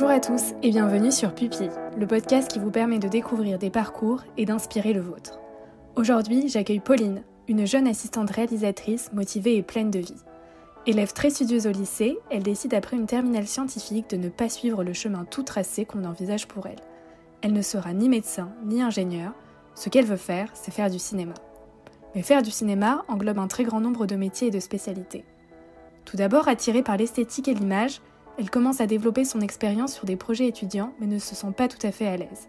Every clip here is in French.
Bonjour à tous et bienvenue sur Pupille, le podcast qui vous permet de découvrir des parcours et d'inspirer le vôtre. Aujourd'hui, j'accueille Pauline, une jeune assistante réalisatrice motivée et pleine de vie. Élève très studieuse au lycée, elle décide après une terminale scientifique de ne pas suivre le chemin tout tracé qu'on envisage pour elle. Elle ne sera ni médecin ni ingénieur, ce qu'elle veut faire, c'est faire du cinéma. Mais faire du cinéma englobe un très grand nombre de métiers et de spécialités. Tout d'abord attirée par l'esthétique et l'image, elle commence à développer son expérience sur des projets étudiants mais ne se sent pas tout à fait à l'aise.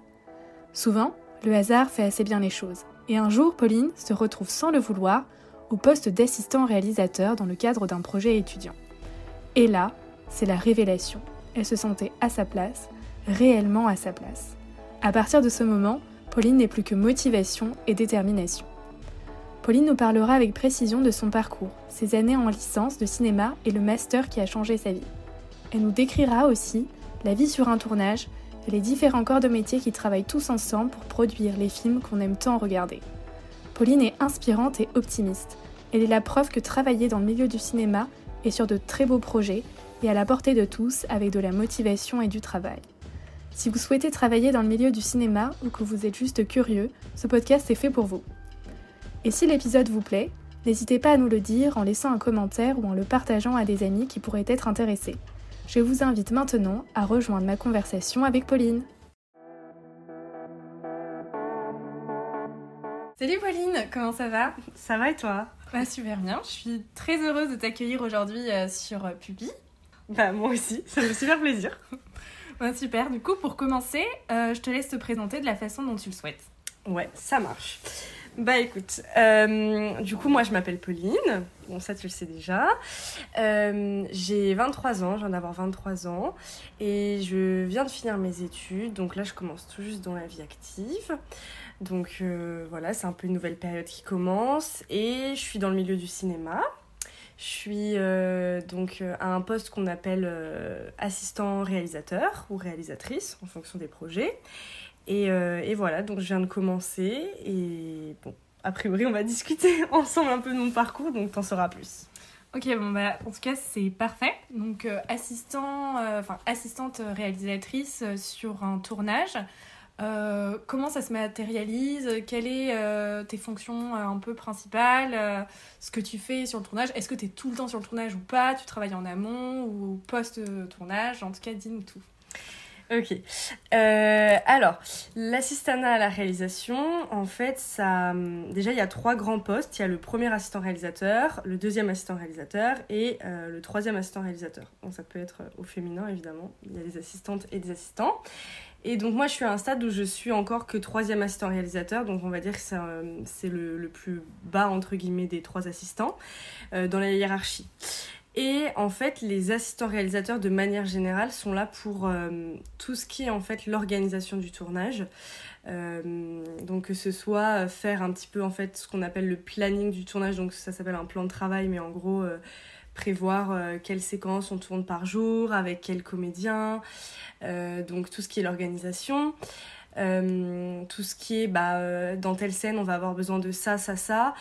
Souvent, le hasard fait assez bien les choses. Et un jour, Pauline se retrouve sans le vouloir au poste d'assistant réalisateur dans le cadre d'un projet étudiant. Et là, c'est la révélation. Elle se sentait à sa place, réellement à sa place. À partir de ce moment, Pauline n'est plus que motivation et détermination. Pauline nous parlera avec précision de son parcours, ses années en licence de cinéma et le master qui a changé sa vie. Elle nous décrira aussi la vie sur un tournage et les différents corps de métier qui travaillent tous ensemble pour produire les films qu'on aime tant regarder. Pauline est inspirante et optimiste. Elle est la preuve que travailler dans le milieu du cinéma est sur de très beaux projets et à la portée de tous avec de la motivation et du travail. Si vous souhaitez travailler dans le milieu du cinéma ou que vous êtes juste curieux, ce podcast est fait pour vous. Et si l'épisode vous plaît, n'hésitez pas à nous le dire en laissant un commentaire ou en le partageant à des amis qui pourraient être intéressés je vous invite maintenant à rejoindre ma conversation avec Pauline. Salut Pauline, comment ça va? Ça va et toi? Bah, Super bien, je suis très heureuse de t'accueillir aujourd'hui euh, sur euh, Pupi. Bah moi aussi, ça me fait super plaisir. bah, super, du coup pour commencer, euh, je te laisse te présenter de la façon dont tu le souhaites. Ouais, ça marche. Bah écoute, euh, du coup moi je m'appelle Pauline, bon ça tu le sais déjà. Euh, j'ai 23 ans, je viens d'avoir 23 ans et je viens de finir mes études, donc là je commence tout juste dans la vie active. Donc euh, voilà, c'est un peu une nouvelle période qui commence et je suis dans le milieu du cinéma. Je suis donc à un poste qu'on appelle assistant réalisateur ou réalisatrice en fonction des projets. Euh, et, voilà, donc je viens de commencer et bon, a priori on va discuter ensemble un peu de mon parcours, donc t'en sauras plus. Ok, bon bah en tout cas c'est parfait. Donc euh, assistant, euh, assistante réalisatrice sur un tournage. comment ça se matérialise? Quelles sont tes fonctions un peu principales Ce que tu fais sur le tournage? Est-ce que tu es tout le temps sur le tournage ou pas? Tu travailles en amont ou post-tournage? En tout cas, dis-nous tout. Ok. Euh, alors, l'assistanat à la réalisation, en fait, ça, hum, déjà, il y a trois grands postes. Il y a le premier assistant réalisateur, le deuxième assistant réalisateur et euh, le troisième assistant réalisateur. Donc, ça peut être au féminin, évidemment. Il y a des assistantes et des assistants. Et donc, moi, je suis à un stade où je suis encore que troisième assistant réalisateur. Donc, on va dire que c'est euh, le, plus bas, entre guillemets, des trois assistants dans la hiérarchie. Et en fait, les assistants réalisateurs, de manière générale, sont là pour euh, tout ce qui est en fait l'organisation du tournage. Euh, donc que ce soit faire un petit peu en fait ce qu'on appelle le planning du tournage, donc ça s'appelle un plan de travail, mais en gros euh, prévoir quelles séquences on tourne par jour, avec quels comédiens, donc tout ce qui est l'organisation. tout ce qui est bah, dans telle scène on va avoir besoin de ça, ça, ça.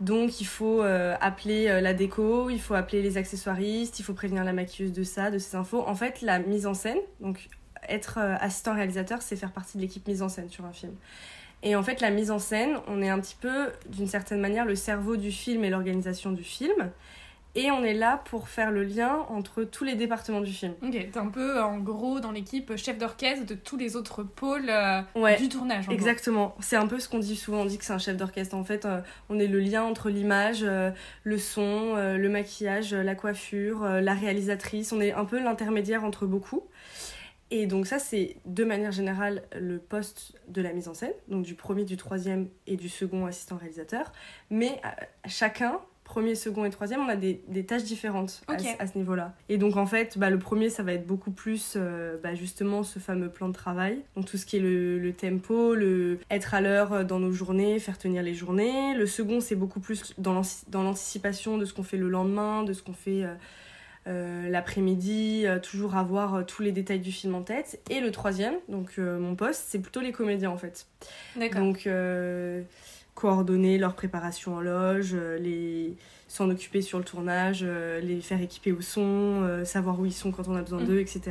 Donc il faut euh, appeler euh, la déco, il faut appeler les accessoiristes, il faut prévenir la maquilleuse de ça, de ces infos. En fait, la mise en scène, donc être euh, assistant réalisateur, c'est faire partie de l'équipe mise en scène sur un film. Et en fait, la mise en scène, on est un petit peu, d'une certaine manière, le cerveau du film et l'organisation du film. Et on est là pour faire le lien entre tous les départements du film. Ok, t'es un peu en gros dans l'équipe chef d'orchestre de tous les autres pôles euh, du tournage. exactement. C'est un peu ce qu'on dit souvent, on dit que c'est un chef d'orchestre. En fait, euh, on est le lien entre l'image, euh, le son, le maquillage, la coiffure, la réalisatrice. On est un peu l'intermédiaire entre beaucoup. Et donc ça, c'est de manière générale le poste de la mise en scène, donc du premier, du troisième et du second assistant réalisateur. Mais chacun premier, second et troisième, on a des, tâches différentes à, ce niveau-là. Et donc en fait, bah, le premier, ça va être beaucoup plus euh, bah, justement ce fameux plan de travail. Donc tout ce qui est le, tempo, le être à l'heure dans nos journées, faire tenir les journées. Le second, c'est beaucoup plus dans l'anticipation de ce qu'on fait le lendemain, de ce qu'on fait... Euh, euh, l'après-midi, toujours avoir tous les détails du film en tête. Et le troisième, donc mon poste, c'est plutôt les comédiens en fait. D'accord. Donc coordonner leur préparation en loge, euh, les s'en occuper sur le tournage, euh, les faire équiper au son, euh, savoir où ils sont quand on a besoin Mm. d'eux, etc.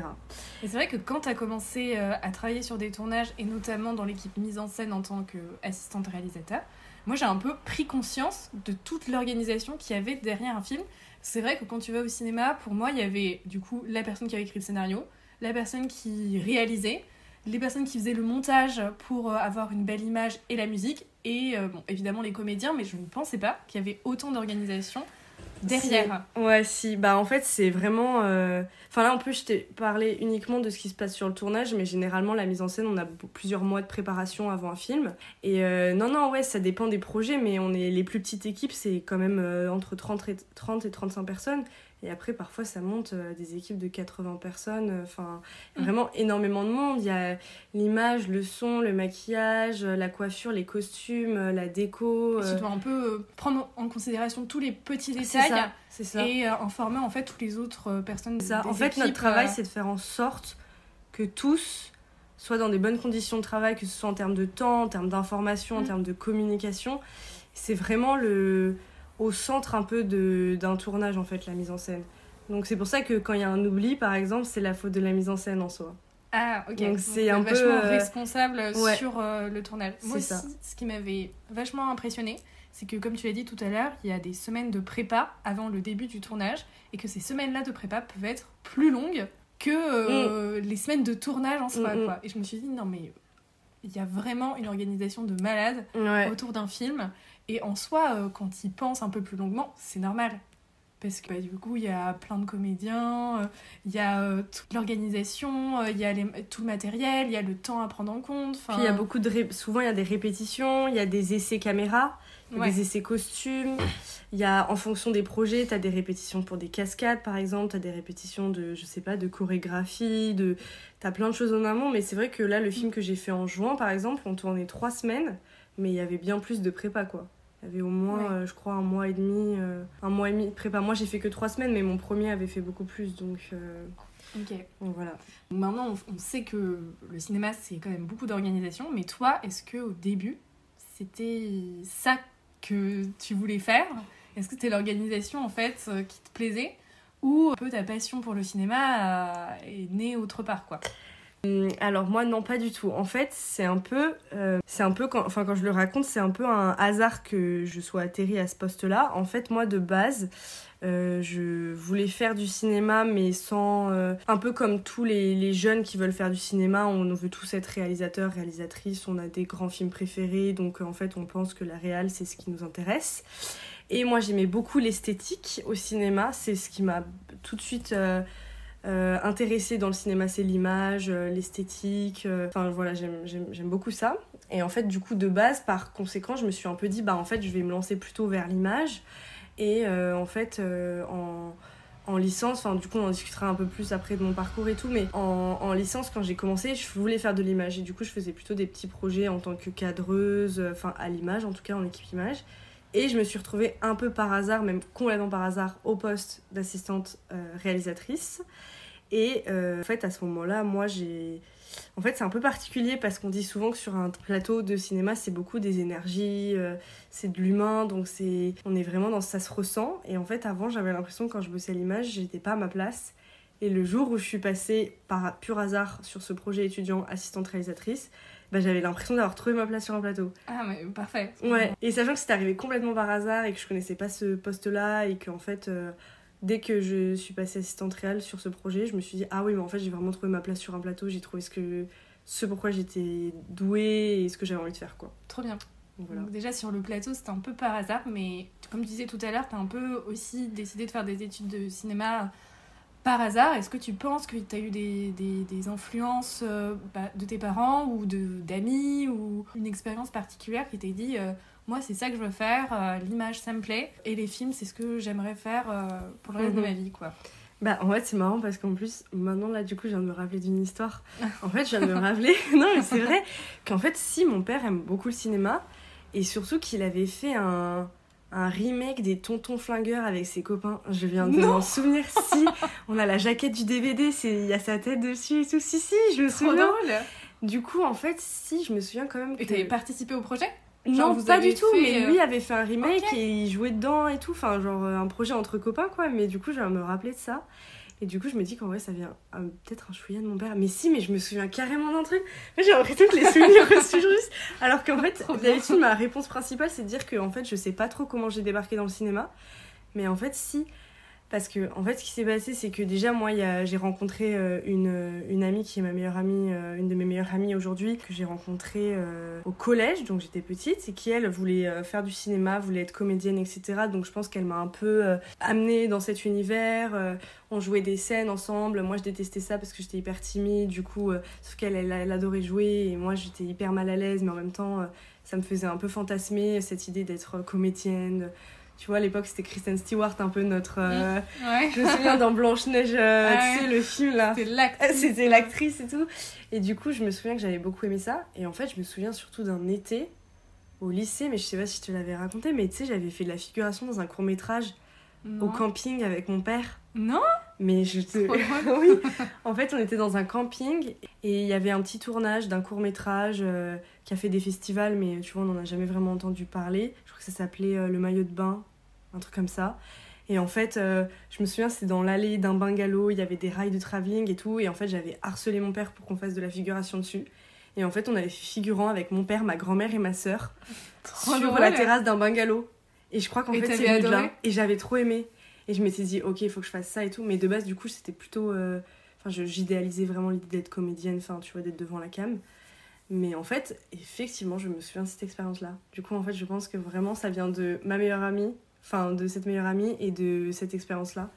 Et c'est vrai que quand tu as commencé à travailler sur des tournages, et notamment dans l'équipe mise en scène en tant qu'assistante réalisateur, moi j'ai un peu pris conscience de toute l'organisation qu'il y avait derrière un film. C'est vrai que quand tu vas au cinéma, pour moi, il y avait du coup la personne qui avait écrit le scénario, la personne qui réalisait, les personnes qui faisaient le montage pour euh, avoir une belle image et la musique, et euh, bon, évidemment les comédiens, mais je ne pensais pas qu'il y avait autant d'organisation derrière. Ouais, si. Bah, en fait, c'est vraiment. euh, Enfin, là, en plus, je t'ai parlé uniquement de ce qui se passe sur le tournage, mais généralement, la mise en scène, on a plusieurs mois de préparation avant un film. Et euh, non, non, ouais, ça dépend des projets, mais on est les plus petites équipes, c'est quand même euh, entre 30 et, 30 et 35 personnes. Et après, parfois, ça monte euh, des équipes de 80 personnes. euh, Enfin, Mm. vraiment énormément de monde. Il y a l'image, le son, le maquillage, euh, la coiffure, les costumes, la déco. Et tu dois un peu prendre en considération tous les petits détails. ça, c'est ça. et informer en fait toutes les autres personnes. Ça. des En fait, équipes, notre travail, c'est de faire en sorte que tous soient dans des bonnes conditions de travail, que ce soit en termes de temps, en termes d'information, en Mm. termes de communication. C'est vraiment le au centre un peu d'un tournage en fait la mise en scène. Donc c'est pour ça que quand il y a un oubli par exemple, c'est la faute de la mise en scène en soi. Ah, ok. Donc, c'est un peu, euh, responsable ouais. sur euh, le tournage. Moi aussi, ça. ce qui m'avait vachement impressionné, c'est que comme tu l'as dit tout à l'heure, il y a des semaines de prépa avant le début du tournage et que ces semaines-là de prépa peuvent être plus longues que euh, les semaines de tournage en soi. Mm, mm. quoi. Et je me suis dit, non mais il y a vraiment une organisation de malade Ouais. autour d'un film. Et en soi, euh, quand il pense un peu plus longuement, c'est normal. Parce que bah, du coup, il y a plein de comédiens, euh, il y a euh, toute l'organisation, euh, il y a les- tout le matériel, il y a le temps à prendre en compte. Puis il y a beaucoup de ré- souvent il y a des répétitions, il y a des essais caméra. Il y a Ouais. des essais costumes. Il y a, en fonction des projets, tu as des répétitions pour des cascades, par exemple. Tu as des répétitions de, je sais pas, de chorégraphie. De... Tu as plein de choses en amont. Mais c'est vrai que là, le film que j'ai fait en juin, par exemple, on tournait trois semaines. Mais il y avait bien plus de prépa, quoi. Il y avait au moins, Ouais. euh, je crois, un mois et demi. euh, un mois et demi de prépa. Moi, j'ai fait que trois semaines, mais mon premier avait fait beaucoup plus. Donc, euh, Ok. donc voilà. Maintenant, on, on sait que le cinéma, c'est quand même beaucoup d'organisation. Mais toi, est-ce que au début, c'était ça que tu voulais faire? Est-ce que c'était l'organisation en fait qui te plaisait? Ou un peu ta passion pour le cinéma est née autre part quoi? Alors moi non pas du tout. En fait c'est un peu, euh, c'est un peu quand, enfin quand je le raconte c'est un peu un hasard que je sois atterrie à ce poste-là. En fait moi de base euh, je voulais faire du cinéma mais sans, euh, un peu comme tous les, jeunes qui veulent faire du cinéma, on veut tous être réalisateurs, réalisatrices, on a des grands films préférés donc euh, en fait on pense que la réal c'est ce qui nous intéresse. Et moi j'aimais beaucoup l'esthétique au cinéma, c'est ce qui m'a tout de suite euh, intéressée dans le cinéma, c'est l'image, euh, l'esthétique. euh, Enfin voilà, j'aime- beaucoup ça. Et en fait, du coup, de base, par conséquent, je me suis un peu dit, bah en fait, je vais me lancer plutôt vers l'image. Et euh, en fait, en, en licence, enfin du coup, on en discutera un peu plus après de mon parcours et tout, mais en, en licence, quand j'ai commencé, je voulais faire de l'image. Et du coup, je faisais plutôt des petits projets en tant que cadreuse, enfin à l'image, en tout cas en équipe image. Et je me suis retrouvée un peu par hasard, même complètement par hasard, au poste d'assistante réalisatrice. Et euh, en fait, à ce moment-là, moi, j'ai. En fait, c'est un peu particulier parce qu'on dit souvent que sur un plateau de cinéma, c'est beaucoup des énergies, euh, c'est de l'humain, donc c'est. On est vraiment dans ça se ressent. Et en fait, avant, j'avais l'impression, quand je bossais à l'image, j'étais pas à ma place. Et le jour où je suis passée par pur hasard sur ce projet étudiant assistante réalisatrice, bah, j'avais l'impression d'avoir trouvé ma place sur un plateau. Ah, mais parfait. Ouais, et sachant que c'était arrivé complètement par hasard et que je connaissais pas ce poste-là et qu'en fait, euh, dès que je suis passée assistante réelle sur ce projet, je me suis dit, ah oui, mais en fait, j'ai vraiment trouvé ma place sur un plateau, j'ai trouvé ce, que, ce pourquoi j'étais douée et ce que j'avais envie de faire, quoi. Trop bien. Donc voilà. Donc déjà sur le plateau, c'était un peu par hasard, mais comme tu disais tout à l'heure, tu as un peu aussi décidé de faire des études de cinéma par hasard. Est-ce que tu penses que tu as eu des, des, des influences euh, bah, de tes parents ou de d'amis ou une expérience particulière qui t'a dit euh, moi c'est ça que je veux faire, euh, l'image ça me plaît et les films c'est ce que j'aimerais faire euh, pour le reste de Mhm. ma vie quoi. Bah, en fait, c'est marrant parce qu'en plus, maintenant, là, du coup, je viens de me rappeler d'une histoire. En fait, je viens de me rappeler. non, mais c'est vrai qu'en fait, si mon père aime beaucoup le cinéma et surtout qu'il avait fait un, un remake des Tontons Flingueurs avec ses copains. Je viens de m'en souvenir. Si, on a la jaquette du DVD, il y a sa tête dessus et tout. Si, si, je me Trop souviens. drôle Du coup, en fait, si, je me souviens quand même. Et que- t'avais participé au projet? Non, pas du tout, mais lui avait fait un remake et il jouait dedans et tout, enfin genre un projet entre copains quoi, mais du coup je me rappeler de ça. Et du coup, je me dis qu'en vrai, ça vient peut-être un chouïa de mon père. Mais si, mais je me souviens carrément d'un truc. J'ai l'impression que les souvenirs reçus juste. Alors qu'en fait, d'habitude, ma réponse principale, c'est de dire que en fait, je sais pas trop comment j'ai débarqué dans le cinéma. Mais en fait, si, parce que, en fait, ce qui s'est passé, c'est que déjà, moi, j'ai rencontré euh, une, une, amie qui est ma meilleure amie, euh, une de mes meilleures amies aujourd'hui, que j'ai rencontrée euh, au collège, donc j'étais petite, et qui, elle, voulait faire du cinéma, voulait être comédienne, etc. Donc je pense qu'elle m'a un peu amenée dans cet univers. on jouait des scènes ensemble. Moi, je détestais ça parce que j'étais hyper timide, du coup, sauf qu'elle, elle, elle, adorait jouer, et moi, j'étais hyper mal à l'aise, mais en même temps, ça me faisait un peu fantasmer cette idée d'être comédienne tu vois, à l'époque, c'était Kristen Stewart, un peu notre. Euh, ouais. Je me souviens dans Blanche-Neige, euh, tu sais, le film là. C'était l'actrice. C'était l'actrice et tout. Et du coup, je me souviens que j'avais beaucoup aimé ça. Et en fait, je me souviens surtout d'un été au lycée, mais je sais pas si je te l'avais raconté, mais tu sais, j'avais fait de la figuration dans un au camping avec mon père. Non Mais je te. oui En fait, on était dans un camping et il y avait un petit tournage d'un court-métrage euh, qui a fait des festivals, mais tu vois, on n'en a jamais vraiment entendu parler. Je crois que ça s'appelait Le maillot de bain un truc comme ça. Et en fait, euh, je me souviens, c'était dans l'allée d'un bungalow, il y avait des rails de travelling et tout. Et en fait, j'avais harcelé mon père pour qu'on fasse de la figuration dessus. Et en fait, on avait fait figurant avec mon père, ma grand-mère et ma sœur sur la terrasse d'un bungalow. Et je crois qu'en fait, c'est de là. Et j'avais trop aimé. Et je m'étais dit, ok, il faut que je fasse ça et tout. Mais de base, du coup, c'était plutôt. Euh, enfin, j'idéalisais vraiment l'idée d'être comédienne, enfin, tu vois, d'être devant la cam. Mais en fait, effectivement, je me souviens de cette expérience-là. Du coup, en fait, je pense que vraiment, ça vient de ma meilleure amie enfin de cette meilleure amie et de cette expérience-là.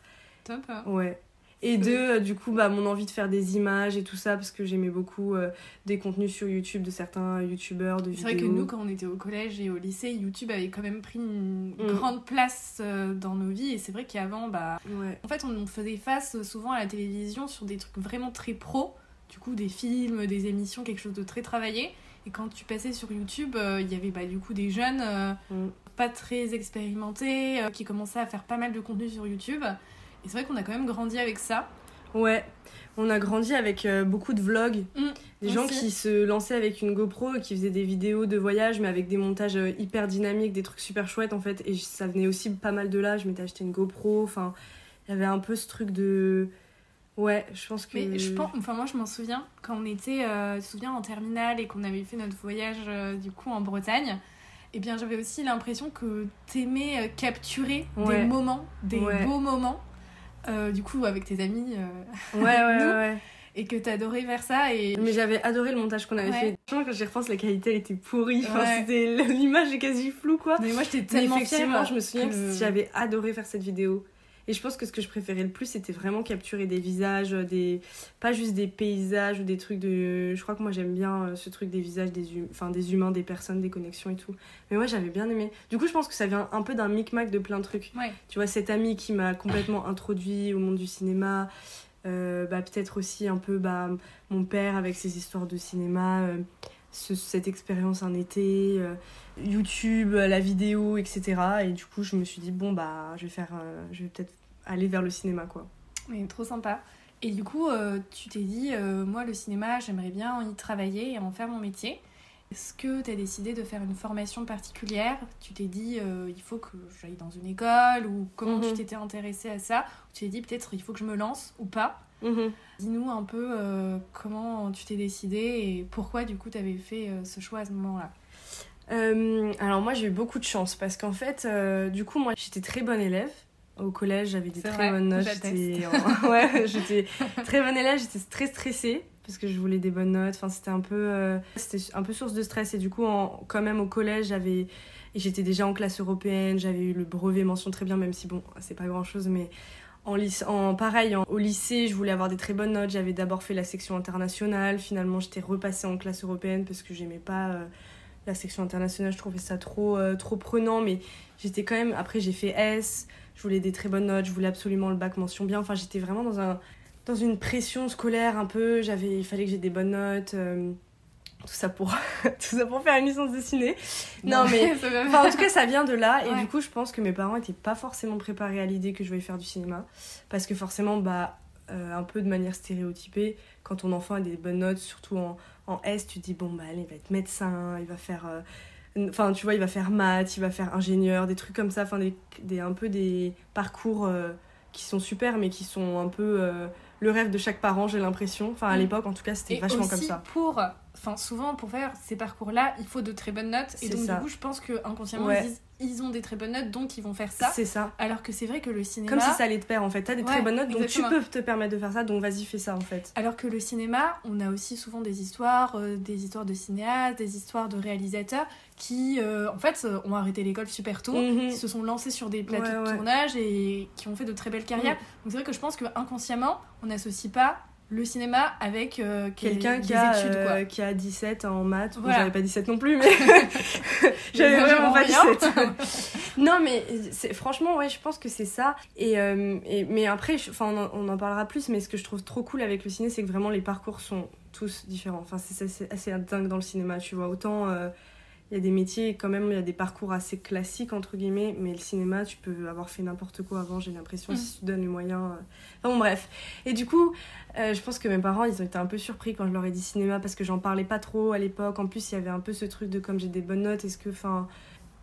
Top. Hein. Ouais. Et de, euh, du coup, bah, mon envie de faire des images et tout ça, parce que j'aimais beaucoup euh, des contenus sur YouTube de certains youtubeurs, de C'est vrai que nous, quand on était au collège et au lycée, YouTube avait quand même pris une mm. grande place euh, dans nos vies. Et c'est vrai qu'avant, bah, ouais. en fait, on faisait face souvent à la télévision sur des trucs vraiment très pro. Du coup, des films, des émissions, quelque chose de très travaillé. Et quand tu passais sur YouTube, il y avait bah, du coup des jeunes mm pas très expérimenté, euh, qui commençait à faire pas mal de contenu sur YouTube. Et c'est vrai qu'on a quand même grandi avec ça. Ouais, on a grandi avec euh, beaucoup de vlogs. Mm, des gens qui se lançaient avec une GoPro et qui faisaient des vidéos de voyage, mais avec des montages euh, hyper dynamiques, des trucs super chouettes en fait. Et ça venait aussi pas mal de là. Je m'étais acheté une GoPro. Enfin, il y avait un peu ce truc de. Ouais, je pense que. Mais je pense, enfin moi je m'en souviens quand on était, euh, souviens en terminale et qu'on avait fait notre voyage du coup en Bretagne eh bien j'avais aussi l'impression que t'aimais euh, capturer des moments, des beaux moments, euh, du coup avec tes amis. Euh, ouais, ouais, ouais. Et que t'adorais faire ça. Et... Mais j'avais adoré le montage qu'on avait fait. Quand j'y repense, la qualité était pourrie. Enfin, l'image est quasi floue, quoi. Mais moi, j'étais tellement fière. je me souviens que j'avais adoré faire cette vidéo. Et je pense que ce que je préférais le plus, c'était vraiment capturer des visages, des pas juste des paysages ou des trucs de. Je crois que moi j'aime bien euh, ce truc des visages, des, hum... enfin, des humains, des personnes, des connexions et tout. Mais moi j'avais bien aimé. Du coup, je pense que ça vient un peu d'un micmac de plein de trucs. Tu vois, cette amie qui m'a complètement introduit au monde du cinéma. Euh, bah, peut-être aussi un peu bah, mon père avec ses histoires de cinéma, euh, cette expérience un été, YouTube, la vidéo, etc. Et du coup, je me suis dit, bon, bah, je vais faire, je vais peut-être aller vers le cinéma, quoi. Mais trop sympa. Et du coup, euh, tu t'es dit, euh, moi, le cinéma, j'aimerais bien y travailler et en faire mon métier. Est-ce que tu as décidé de faire une formation particulière? Tu t'es dit, euh, il faut que j'aille dans une école Ou comment tu mhm. t'étais intéressée à ça? Ou tu t'es dit, peut-être, il faut que je me lance ou pas? Mhm. Dis-nous un peu comment tu t'es décidée et pourquoi, du coup, tu avais fait ce choix à ce moment-là? alors moi j'ai eu beaucoup de chance parce qu'en fait du coup moi j'étais très bonne élève au collège, j'avais des très bonnes notes. J'étais ouais, j'étais très bonne élève, j'étais très stressée parce que je voulais des bonnes notes. Enfin, c'était un peu euh, c'était un peu source de stress et du coup en, quand même au collège, j'avais j'étais déjà en classe européenne, j'avais eu le brevet mention très bien même si bon, c'est pas grand-chose mais en, en pareil, au lycée, je voulais avoir des très bonnes notes. J'avais d'abord fait la section internationale. Finalement, j'étais repassée en classe européenne parce que j'aimais pas euh, la section internationale. Je trouvais ça trop, euh, trop prenant. Mais j'étais quand même. Après, j'ai fait S je voulais des très bonnes notes, je voulais absolument le bac mention bien. Enfin, j'étais vraiment dans, un, dans une pression scolaire un peu. J'avais, il fallait que j'ai des bonnes notes. Euh, tout ça pour tout ça pour faire une licence de ciné. Non, mais en tout cas ça vient de là et du coup je pense que mes parents étaient pas forcément préparés à l'idée que je voulais faire du cinéma parce que forcément bah euh, un peu de manière stéréotypée quand ton enfant a des bonnes notes surtout en, en S tu te dis bon bah allez il va être médecin il va faire euh, Enfin, tu vois, il va faire maths, il va faire ingénieur, des trucs comme ça, enfin, des, des, un peu des parcours euh, qui sont super, mais qui sont un peu le rêve de chaque parent, j'ai l'impression. Enfin, à Mm. l'époque, en tout cas, c'était vachement aussi, comme ça. pour, enfin souvent pour faire ces parcours-là, il faut de très bonnes notes. Et donc ça. du coup, je pense que inconsciemment Ouais. ils disent ils ont des très bonnes notes, donc ils vont faire ça. C'est ça. Alors que c'est vrai que le cinéma, Comme si ça allait te perdre, en fait. T'as des très bonnes notes, donc exactement. tu peux te permettre de faire ça, donc vas-y, fais ça, en fait. alors que le cinéma, on a aussi souvent des histoires, euh, des histoires de cinéastes, des histoires de réalisateurs qui, euh, en fait, euh, ont arrêté l'école super tôt. Mhm. qui se sont lancés sur des plateaux Ouais, de ouais. tournage et qui ont fait de très belles carrières. Donc c'est vrai que je pense que inconsciemment, on n'associe pas le cinéma avec euh, Quelqu'un qui, a, études quoi. euh, qui a 17 en maths. Bon, Voilà. j'avais pas 17 non plus, mais j'avais vraiment pas rien. 17. non, mais franchement, ouais, je pense que c'est ça. Et, euh, et- mais après, enfin, on, en- on en parlera plus, mais ce que je trouve trop cool avec le ciné, c'est que vraiment les parcours sont tous différents. Enfin, c'est c'est assez dingue dans le cinéma, tu vois. Autant. euh, il y a des métiers, quand même, il y a des parcours assez classiques, entre guillemets, mais le cinéma, tu peux avoir fait n'importe quoi avant, j'ai l'impression, Mm. si tu te donnes les moyens. euh. Enfin bon, bref. Et du coup, euh, je pense que mes parents, ils ont été un peu surpris quand je leur ai dit cinéma, parce que j'en parlais pas trop à l'époque. En plus, il y avait un peu ce truc de comme j'ai des bonnes notes, est-ce que, enfin.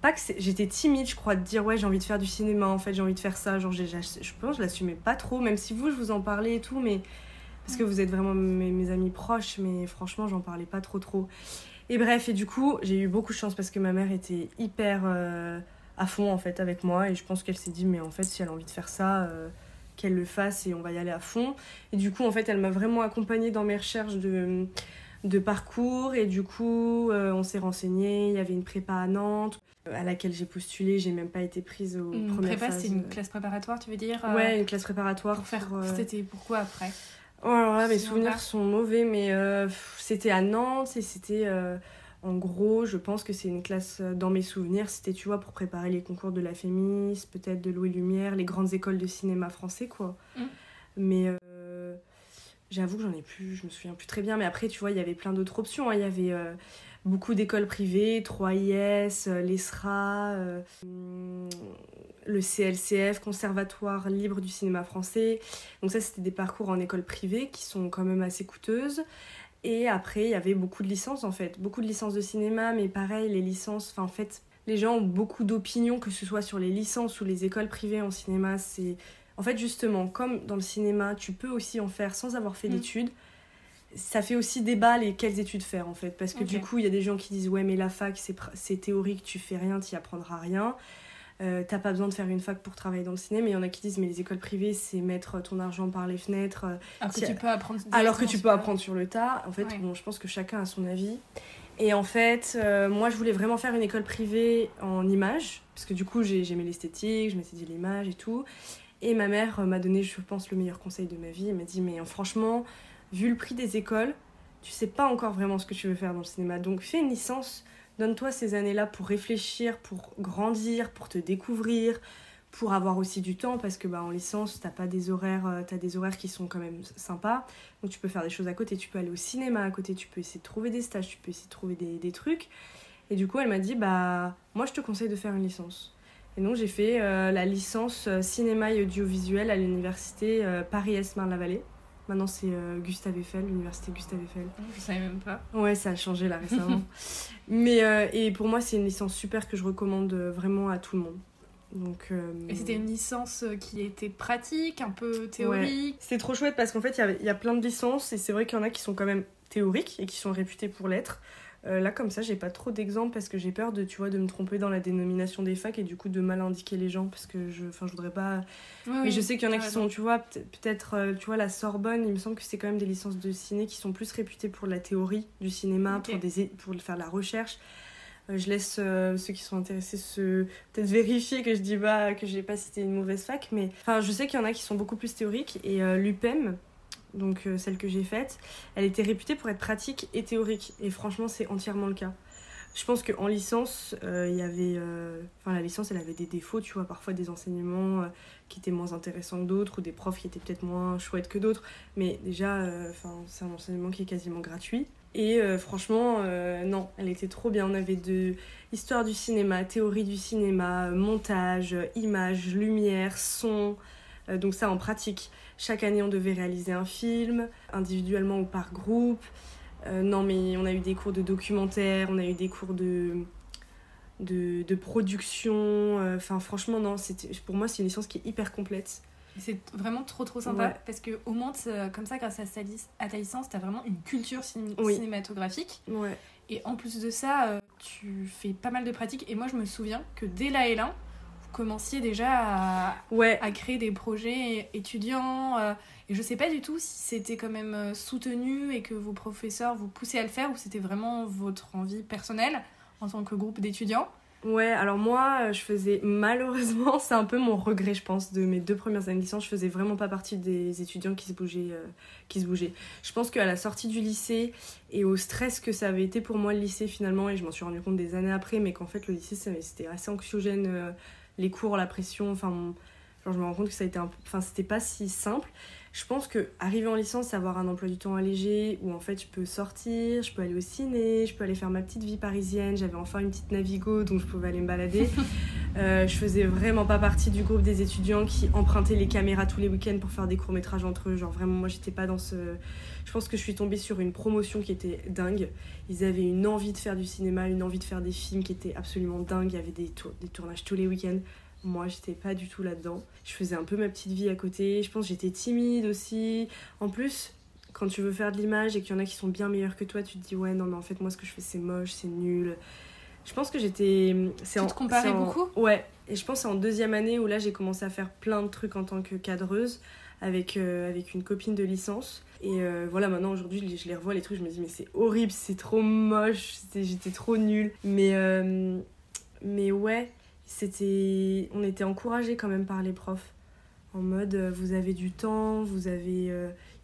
Pas que j'étais timide, je crois, de dire ouais, j'ai envie de faire du cinéma, en fait, j'ai envie de faire ça. Genre, je pense que je l'assumais pas trop, même si vous, je vous en parlais et tout, mais. Parce que vous êtes vraiment mes, mes amis proches, mais franchement, j'en parlais pas trop trop. Et bref, et du coup, j'ai eu beaucoup de chance parce que ma mère était hyper euh, à fond en fait avec moi et je pense qu'elle s'est dit mais en fait si elle a envie de faire ça, euh, qu'elle le fasse et on va y aller à fond. Et du coup, en fait, elle m'a vraiment accompagnée dans mes recherches de, de parcours et du coup, euh, on s'est renseigné. Il y avait une prépa à Nantes euh, à laquelle j'ai postulé. J'ai même pas été prise aux Une premières prépa, c'est une classe préparatoire, tu veux dire euh, Ouais, une classe préparatoire Pour faire. C'était pourquoi après Oh alors là, mes souvenirs sont mauvais, mais c'était à Nantes et c'était. en gros, je pense que c'est une classe, dans mes souvenirs, c'était, tu vois, pour préparer les concours de la Fémis, peut-être de Louis Lumière, les grandes écoles de cinéma français, quoi. Mm. Mais j'avoue que j'en ai plus, je me souviens plus très bien. Mais après, tu vois, il y avait plein d'autres options. hein. Il y avait euh, beaucoup d'écoles privées, 3IS, euh, l'ESRA, euh, le CLCF, Conservatoire libre du cinéma français. Donc ça, c'était des parcours en école privée qui sont quand même assez coûteuses. Et après, il y avait beaucoup de licences en fait, beaucoup de licences de cinéma, mais pareil, les licences, enfin en fait, les gens ont beaucoup d'opinions, que ce soit sur les licences ou les écoles privées en cinéma. C'est en fait justement comme dans le cinéma, tu peux aussi en faire sans avoir fait Mm. d'études. Ça fait aussi débat les quelles études faire en fait, parce que du coup, il y a des gens qui disent ouais mais la fac c'est théorique, tu fais rien, tu apprendras rien. Euh, t'as pas besoin de faire une fac pour travailler dans le cinéma, mais il y en a qui disent mais les écoles privées c'est mettre ton argent par les fenêtres, euh, Alors que tu peux apprendre. alors que directement tu sur peux le- apprendre sur le tas. En fait, Ouais. bon, je pense que chacun a son avis. Et en fait, euh, moi, je voulais vraiment faire une école privée en images, parce que du coup, j'ai- j'aimais l'esthétique, je m'étais dit l'image et tout. Et ma mère euh, m'a donné, je pense, le meilleur conseil de ma vie. Elle m'a dit, mais euh, franchement, vu le prix des écoles, tu sais pas encore vraiment ce que tu veux faire dans le cinéma. Donc, fais une licence, donne-toi ces années-là pour réfléchir, pour grandir, pour te découvrir, pour avoir aussi du temps, parce que bah, en licence, t'as pas des horaires, euh, t'as des horaires qui sont quand même sympas. Donc tu peux faire des choses à côté, tu peux aller au cinéma à côté, tu peux essayer de trouver des stages, tu peux essayer de trouver des, des trucs. Et du coup, elle m'a dit, bah, moi je te conseille de faire une licence. Et donc j'ai fait euh, la licence euh, cinéma et audiovisuel à l'université euh, Paris-Est Marne-la-Vallée. Maintenant c'est euh, Gustave Eiffel, l'université Gustave Eiffel. Je savais même pas. Ouais, ça a changé là récemment. Mais et pour moi, c'est une licence super que je recommande vraiment à tout le monde. Donc Et c'était une licence qui était pratique, un peu théorique? c'est trop chouette parce qu'en fait, il y y, a plein de licences et c'est vrai qu'il y en a qui sont quand même théoriques et qui sont réputées pour l'être. Euh, là, comme ça, j'ai pas trop d'exemples parce que j'ai peur de, tu vois, de me tromper dans la dénomination des facs et du coup de mal indiquer les gens parce que je, enfin, je voudrais pas. Oui, Mais je sais qu'il y en a qui raison. sont, tu vois, peut- peut-être, euh, tu vois, la Sorbonne, il me semble que c'est quand même des licences de ciné qui sont plus réputées pour la théorie du cinéma, pour, des, pour faire la recherche. Euh, je laisse euh, ceux qui sont intéressés se peut-être vérifier que je dis pas que j'ai pas cité une mauvaise fac, mais enfin, je sais qu'il y en a qui sont beaucoup plus théoriques et l'UPEM, donc euh, celle que j'ai faite, elle était réputée pour être pratique et théorique et franchement c'est entièrement le cas. Je pense qu'en licence, euh, il y avait. euh, Enfin, la licence, elle avait des défauts, tu vois, parfois des enseignements qui étaient moins intéressants que d'autres, ou des profs qui étaient peut-être moins chouettes que d'autres. Mais déjà, c'est un enseignement qui est quasiment gratuit. Et franchement, non, elle était trop bien. On avait de histoire du cinéma, théorie du cinéma, montage, images, lumière, son. Euh, donc ça en pratique. Chaque année, on devait réaliser un film, individuellement ou par groupe. Euh, non, mais on a eu des cours de documentaire, on a eu des cours de de, de production. Enfin, franchement, non, pour moi, c'est une licence qui est hyper complète. C'est vraiment trop trop sympa parce que au moins comme ça grâce à, ta, à ta licence t'as vraiment une culture cinématographique ouais. et en plus de ça euh, tu fais pas mal de pratiques et moi je me souviens que dès la L1 vous commenciez déjà à, ouais. à créer des projets étudiants euh, et je sais pas du tout si c'était quand même euh, soutenu et que vos professeurs vous poussaient à le faire ou c'était vraiment votre envie personnelle en tant que groupe d'étudiants Ouais, alors moi, euh, je faisais malheureusement, c'est un peu mon regret, je pense, de mes deux premières années de licence. Je faisais vraiment pas partie des étudiants qui se bougeaient. Euh, qui se bougeaient. Je pense qu'à la sortie du lycée et au stress que ça avait été pour moi le lycée finalement, et je m'en suis rendu compte des années après, mais qu'en fait le lycée c'était assez anxiogène, euh, les cours, la pression, enfin, genre je me rends compte que ça a été un enfin c'était pas si simple. Je pense que arriver en licence, avoir un emploi du temps allégé, où en fait je peux sortir, je peux aller au ciné, je peux aller faire ma petite vie parisienne. J'avais enfin une petite Navigo, donc je pouvais aller me balader. euh, je faisais vraiment pas partie du groupe des étudiants qui empruntaient les caméras tous les week-ends pour faire des courts métrages entre eux. Genre vraiment, moi j'étais pas dans ce. Je pense que je suis tombée sur une promotion qui était dingue. Ils avaient une envie de faire du cinéma, une envie de faire des films qui étaient absolument dingues. Il y avait des, des tournages tous les week-ends. Moi, j'étais pas du tout là-dedans. Je faisais un peu ma petite vie à côté. Je pense que j'étais timide aussi. En plus, quand tu veux faire de l'image et qu'il y en a qui sont bien meilleurs que toi, tu te dis ouais, non, mais en fait, moi, ce que je fais, c'est moche, c'est nul. Je pense que j'étais. Tu en... te comparais beaucoup? Ouais. Et je pense que c'est en deuxième année où là, j'ai commencé à faire plein de trucs en tant que cadreuse avec, euh, avec une copine de licence. Et euh, voilà, maintenant, aujourd'hui, je les revois, les trucs, je me dis, mais c'est horrible, c'est trop moche, j'étais trop nulle. Mais, euh, mais ouais, on était encouragés quand même par les profs en mode euh, vous avez du temps vous avez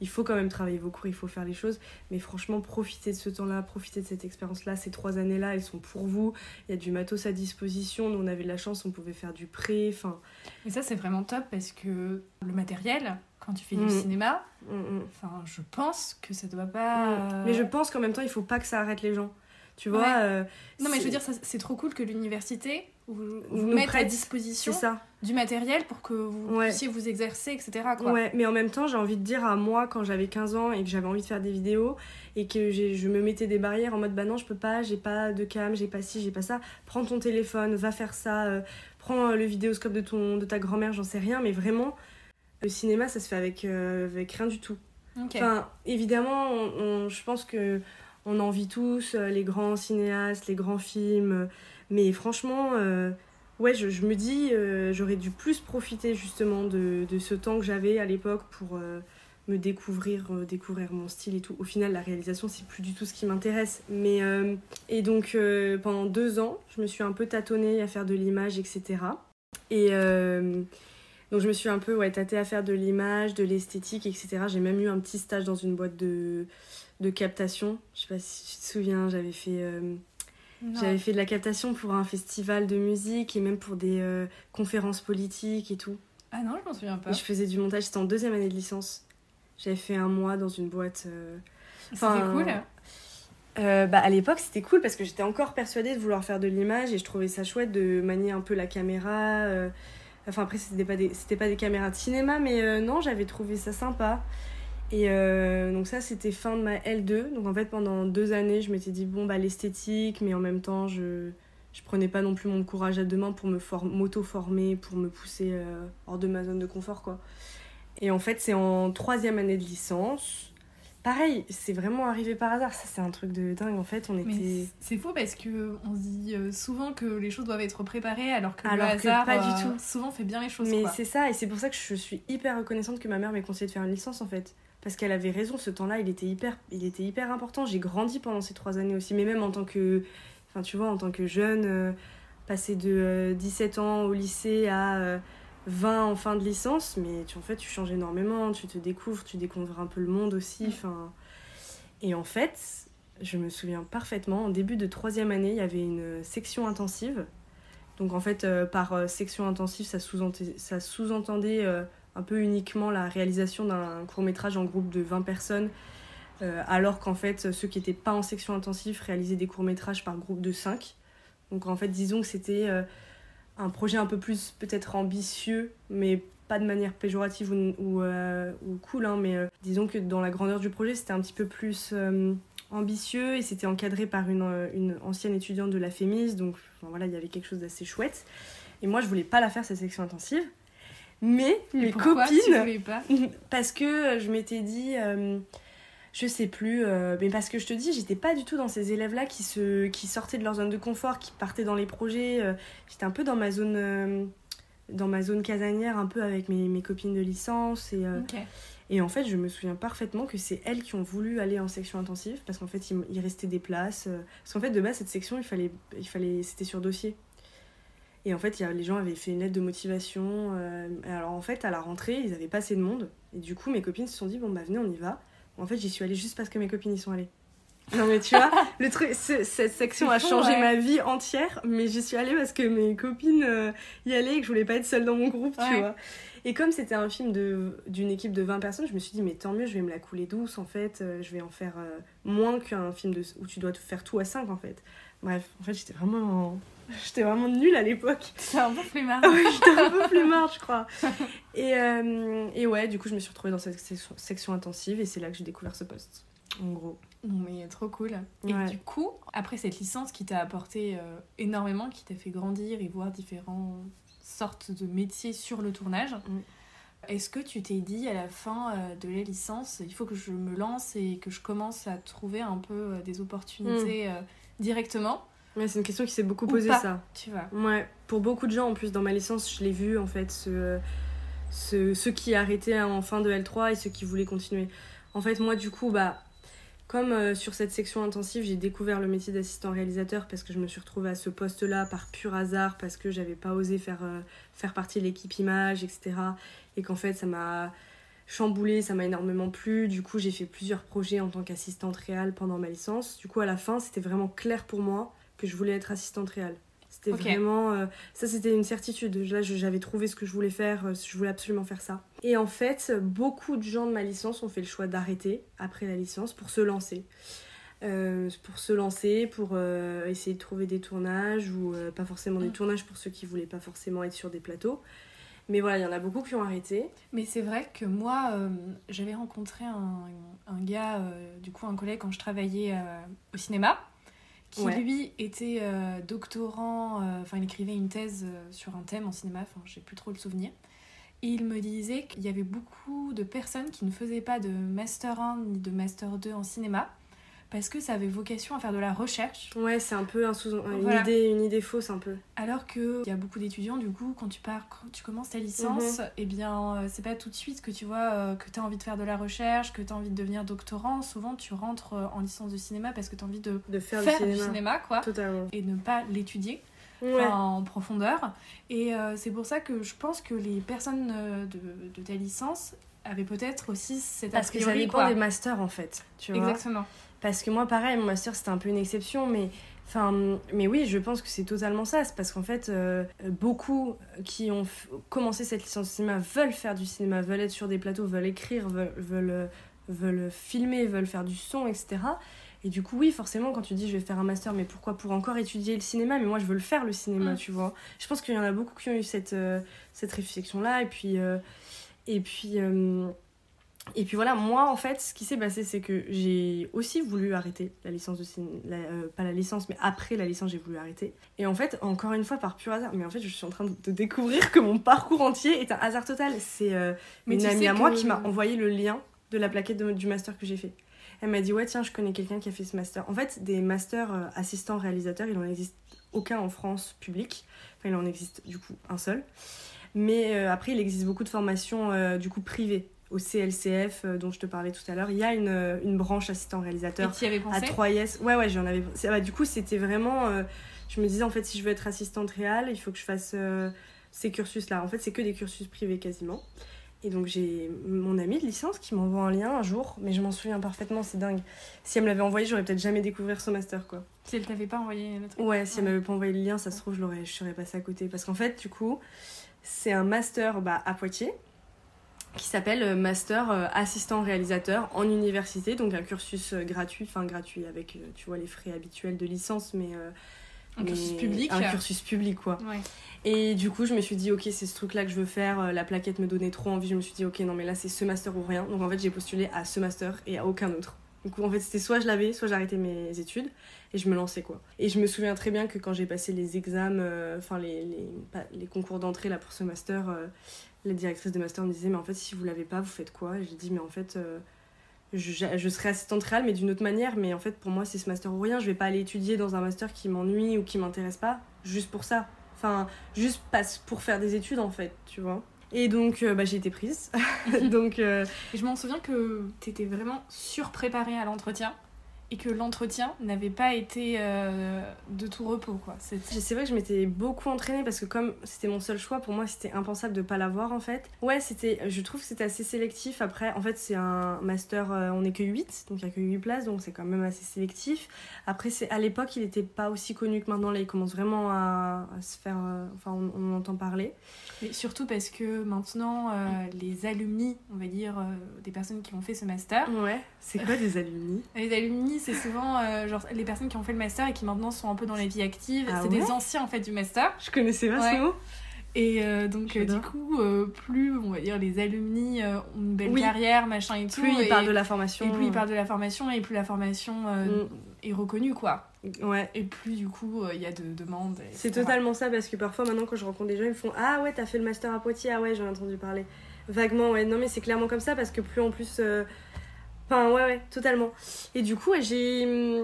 il faut quand même travailler vos cours il faut faire les choses. Mais franchement profitez de ce temps là profitez de cette expérience là ces trois années là elles sont pour vous. Il y a du matos à disposition. Nous on avait de la chance on pouvait faire du prêt enfin. Et ça c'est vraiment top parce que le matériel quand tu fais du mm. cinéma mm, mm. je pense que ça doit pas mais je pense qu'en même temps il faut pas que ça arrête les gens. Tu vois euh, non mais je veux dire c'est trop cool que l'université vous, vous mettre à disposition ça. du matériel pour que vous puissiez vous exercer, etc. Quoi. Ouais, mais en même temps, j'ai envie de dire à moi, quand j'avais 15 ans et que j'avais envie de faire des vidéos et que je me mettais des barrières en mode bah non, je peux pas, j'ai pas de cam, j'ai pas ci, j'ai pas ça, prends ton téléphone, va faire ça, euh, prends euh, le vidéoscope de, ton, de ta grand-mère, j'en sais rien, mais vraiment, le cinéma, ça se fait avec, euh, avec rien du tout. Enfin, évidemment, je pense que on envie tous les grands cinéastes, les grands films mais franchement, euh, ouais, je, me dis, euh, j'aurais dû plus profiter justement de, de ce temps que j'avais à l'époque pour euh, me découvrir, découvrir mon style et tout. Au final, la réalisation, c'est plus du tout ce qui m'intéresse. Mais et donc pendant deux ans, je me suis un peu tâtonnée à faire de l'image, etc. Et donc je me suis un peu ouais, tâtée à faire de l'image, de l'esthétique, etc. J'ai même eu un petit stage dans une boîte de, de captation. Je sais pas si tu te souviens, j'avais fait j'avais fait de la captation pour un festival de musique et même pour des euh, conférences politiques et tout. Ah non, je m'en souviens pas. je faisais du montage, c'était en deuxième année de licence. J'avais fait un mois dans une boîte. Euh, c'était cool euh, bah, à l'époque, c'était cool parce que j'étais encore persuadée de vouloir faire de l'image et je trouvais ça chouette de manier un peu la caméra. Enfin, après, c'était pas, des... pas des caméras de cinéma, mais non, j'avais trouvé ça sympa. Et euh, donc ça, c'était fin de ma L2. Donc en fait, pendant deux années, je m'étais dit, bon, bah l'esthétique, mais en même temps, je, je prenais pas non plus mon courage à deux mains pour me m'auto-former, pour me pousser euh, hors de ma zone de confort, quoi. Et en fait, c'est en troisième année de licence. Pareil, c'est vraiment arrivé par hasard. Ça, c'est un truc de dingue. En fait, on était. C'est fou parce que on se dit euh, souvent que les choses doivent être préparées, alors que alors le hasard, pas du tout. souvent fait bien les choses. Mais c'est ça, et c'est pour ça que je suis hyper reconnaissante que ma mère m'ait conseillé de faire une licence, en fait parce qu'elle avait raison, ce temps-là, il était hyper, il était hyper important. J'ai grandi pendant ces trois années aussi, mais même en tant que, enfin, tu vois, en tant que jeune, euh, passer de 17 euh, ans au lycée à 20 euh, en fin de licence, mais tu, en fait, tu changes énormément, tu te découvres, tu découvres un peu le monde aussi. Enfin, et en fait, je me souviens parfaitement, en début de troisième année, il y avait une section intensive. Donc en fait, par section intensive, ça sous-entendait un peu uniquement la réalisation d'un court métrage en groupe de 20 personnes, euh, alors qu'en fait ceux qui n'étaient pas en section intensive réalisaient des courts métrages par groupe de 5. Donc en fait disons que c'était euh, un projet un peu plus peut-être ambitieux, mais pas de manière péjorative ou, ou, euh, cool, hein, mais disons que dans la grandeur du projet c'était un petit peu plus ambitieux et c'était encadré par une, ancienne étudiante de la FEMIS, donc voilà, il y avait quelque chose d'assez chouette. Et moi, je voulais pas la faire, cette section intensive. Mais mes Pourquoi copines, tu voulais pas parce que je m'étais dit, euh, je sais plus, euh, mais parce que je te dis, j'étais pas du tout dans ces élèves-là qui, se, qui sortaient de leur zone de confort, qui partaient dans les projets. euh, j'étais un peu dans ma zone, euh, dans ma zone casanière, un peu avec mes, mes copines de licence. Et, euh, et en fait, je me souviens parfaitement que c'est elles qui ont voulu aller en section intensive, parce qu'en fait, il, il restait des places. euh, parce qu'en fait, de base, cette section, il fallait, il fallait, c'était sur dossier. Et en fait, il y a, les gens avaient fait une lettre de motivation. euh, alors, en fait, à la rentrée, ils avaient pas assez de monde. Et du coup, mes copines se sont dit, bon, bah, venez, on y va. En fait, j'y suis allée juste parce que mes copines y sont allées. Non, mais tu vois, le truc, ce- cette section a fou, changé ouais. ma vie entière, mais j'y suis allée parce que mes copines euh, y allaient et que je voulais pas être seule dans mon groupe, tu vois. Et comme c'était un film d'une équipe de 20 personnes, je me suis dit, mais tant mieux, je vais me la couler douce, en fait. euh, je vais en faire euh, moins qu'un film de, où tu dois faire tout à 5, en fait. Bref, en fait, j'étais vraiment, j'étais vraiment nulle à l'époque. C'est un peu flemmard. Ouais, j'étais un peu flemmard, je crois. Et, euh, et ouais, du coup, je me suis retrouvée dans cette section, section intensive et c'est là que j'ai découvert ce poste, en gros. Mais trop cool. Et Ouais. du coup, après cette licence qui t'a apporté euh, énormément, qui t'a fait grandir et voir différentes sortes de métiers sur le tournage, Mm. est-ce que tu t'es dit à la fin euh, de la licence, il faut que je me lance et que je commence à trouver un peu des opportunités euh, directement? Ouais, c'est une question qui s'est beaucoup Ou posée, ça. Tu vois. Ouais, pour beaucoup de gens, en plus, dans ma licence, je l'ai vu, en fait, ce, ce- ceux qui arrêtaient en fin de L3 et ceux qui voulaient continuer. En fait, moi, du coup, bah, comme euh, sur cette section intensive, j'ai découvert le métier d'assistant réalisateur parce que je me suis retrouvée à ce poste-là par pur hasard, parce que j'avais pas osé faire, euh, faire partie de l'équipe image, etc. Et qu'en fait, ça m'a chamboulé, ça m'a énormément plu. Du coup, j'ai fait plusieurs projets en tant qu'assistante réelle pendant ma licence. Du coup, à la fin, c'était vraiment clair pour moi que je voulais être assistante réelle. C'était vraiment. euh, ça, c'était une certitude. Là, j'avais trouvé ce que je voulais faire. euh, Je voulais absolument faire ça. Et en fait, beaucoup de gens de ma licence ont fait le choix d'arrêter après la licence pour se lancer. Euh, pour se lancer, pour essayer de trouver des tournages ou pas forcément des Mm. tournages pour ceux qui voulaient pas forcément être sur des plateaux. Mais voilà, il y en a beaucoup qui ont arrêté. Mais c'est vrai que moi, j'avais rencontré un, un gars, du coup un collègue quand je travaillais au cinéma, qui Ouais. lui était euh, doctorant, euh, enfin il écrivait une thèse euh, sur un thème en cinéma, enfin j'ai plus trop le souvenir. Et il me disait qu'il y avait beaucoup de personnes qui ne faisaient pas de master 1 ni de master 2 en cinéma, parce que ça avait vocation à faire de la recherche. Ouais, c'est un peu un sous- une, idée, une idée fausse un peu. Alors qu'il y a beaucoup d'étudiants, du coup, quand tu pars, quand tu commences ta licence, Mhm. eh bien, euh, c'est pas tout de suite que tu vois euh, que tu as envie de faire de la recherche, que tu as envie de devenir doctorant. Souvent, tu rentres euh, en licence de cinéma parce que tu as envie de De faire, faire du du cinéma. quoi, Totalement. et ne pas l'étudier Ouais. en profondeur. Et euh, c'est pour ça que je pense que les personnes de, de ta licence avaient peut-être aussi cette Parce que ça dépend des masters en fait. Tu vois Exactement. Parce que moi, pareil, mon master c'était un peu une exception, mais. Enfin, mais oui, je pense que c'est totalement ça. C'est parce qu'en fait, euh, beaucoup qui ont commencé cette licence de cinéma veulent faire du cinéma, veulent être sur des plateaux, veulent écrire, veulent, veulent, veulent filmer, veulent faire du son, etc. Et du coup, oui, forcément, quand tu dis je vais faire un master, mais pourquoi Pour encore étudier le cinéma, mais moi je veux le faire le cinéma, Mm. tu vois. Je pense qu'il y en a beaucoup qui ont eu cette, euh, cette réflexion-là, et puis. euh, et puis. Euh, et puis voilà, moi en fait, ce qui s'est passé, c'est que j'ai aussi voulu arrêter la licence de cinéma, pas la licence, mais après la licence, j'ai voulu arrêter. Et en fait, encore une fois, par pur hasard, mais en fait, je suis en train de découvrir que mon parcours entier est un hasard total. C'est euh, une amie à moi que- qui m'a envoyé le lien de la plaquette de- du master que j'ai fait. Elle m'a dit, ouais, tiens, je connais quelqu'un qui a fait ce master. En fait, des masters euh, assistants réalisateurs, il en existe aucun en France public. Enfin, il en existe du coup un seul. Mais euh, après, il existe beaucoup de formations euh, du coup privées. Au CLCF, euh, dont je te parlais tout à l'heure, il y a une, euh, une branche assistant Et réalisateur tu y avais à pensé 3S. Ouais, ouais, j'en avais. c'est- bah, du coup, c'était vraiment. euh, je me disais, en fait, si je veux être assistante réelle, il faut que je fasse euh, ces cursus-là. En fait, c'est que des cursus privés quasiment. Et donc, j'ai mon amie de licence qui m'envoie un lien un jour, mais je m'en souviens parfaitement, c'est dingue. Si elle me l'avait envoyé, j'aurais peut-être jamais découvert ce master, quoi. Si elle t'avait pas envoyé le truc. Ouais, si elle m'avait pas envoyé le lien, ça se trouve, je, l'aurais, je serais passée à côté. Parce qu'en fait, du coup, c'est un master bah, à Poitiers qui s'appelle euh, Master euh, Assistant Réalisateur en université, donc un cursus euh, gratuit, enfin gratuit avec, tu vois, les frais habituels de licence, mais... Un cursus public. Un cursus public, quoi. Ouais. Et du coup, je me suis dit, ok, c'est ce truc-là que je veux faire. La plaquette me donnait trop envie. Je me suis dit, ok, non, mais là, c'est ce master ou rien. Donc en fait, j'ai postulé à ce master et à aucun autre. Donc en fait, c'était soit je l'avais, soit j'arrêtais mes études et je me lançais quoi. Et je me souviens très bien que quand j'ai passé les examens, euh, enfin les, les, les, concours d'entrée là pour ce master, euh, la directrice de master me disait mais en fait si vous l'avez pas, vous faites quoi? Et j'ai dit mais en fait euh, je, je, serai assistante réelle mais d'une autre manière, mais en fait pour moi c'est ce master ou rien, je vais pas aller étudier dans un master qui m'ennuie ou qui m'intéresse pas, juste pour ça. Enfin, juste passe pour faire des études en fait, tu vois. Et donc, bah, j'ai été prise. donc, je m'en souviens que tu étais vraiment surpréparée à l'entretien et que l'entretien n'avait pas été euh, de tout repos quoi. C'est vrai que je m'étais beaucoup entraînée parce que comme c'était mon seul choix, pour moi c'était impensable de pas l'avoir en fait. Ouais, c'était je trouve que c'était assez sélectif après en fait c'est un master euh, on est que 8 donc il y a que 8 places donc c'est quand même assez sélectif. Après c'est à l'époque, il était pas aussi connu que maintenant là, il commence vraiment à, se faire euh, enfin on, on, entend parler. Mais surtout parce que maintenant les alumni, on va dire des personnes qui ont fait ce master. Ouais, c'est quoi des alumni? Les alumni c'est souvent euh, genre, les personnes qui ont fait le master et qui maintenant sont un peu dans la vie active. Ah c'est des anciens en fait du master. Je connaissais pas ce mot. Et euh, donc, euh, du coup, plus, on va dire, les alumni ont une belle carrière, machin et tout. Plus ils parlent de la formation. Et plus ils parlent de la formation, et plus la formation mm. est reconnue, quoi. Ouais. Et plus, du coup, il y a de demandes. C'est totalement ça, parce que parfois, maintenant, quand je rencontre des gens, ils me font Ah ouais, t'as fait le master à Poitiers, ah ouais, j'en ai entendu parler. Vaguement, ouais. Non, mais c'est clairement comme ça, parce que plus en plus Enfin, ouais, ouais, totalement. Et du coup, j'ai,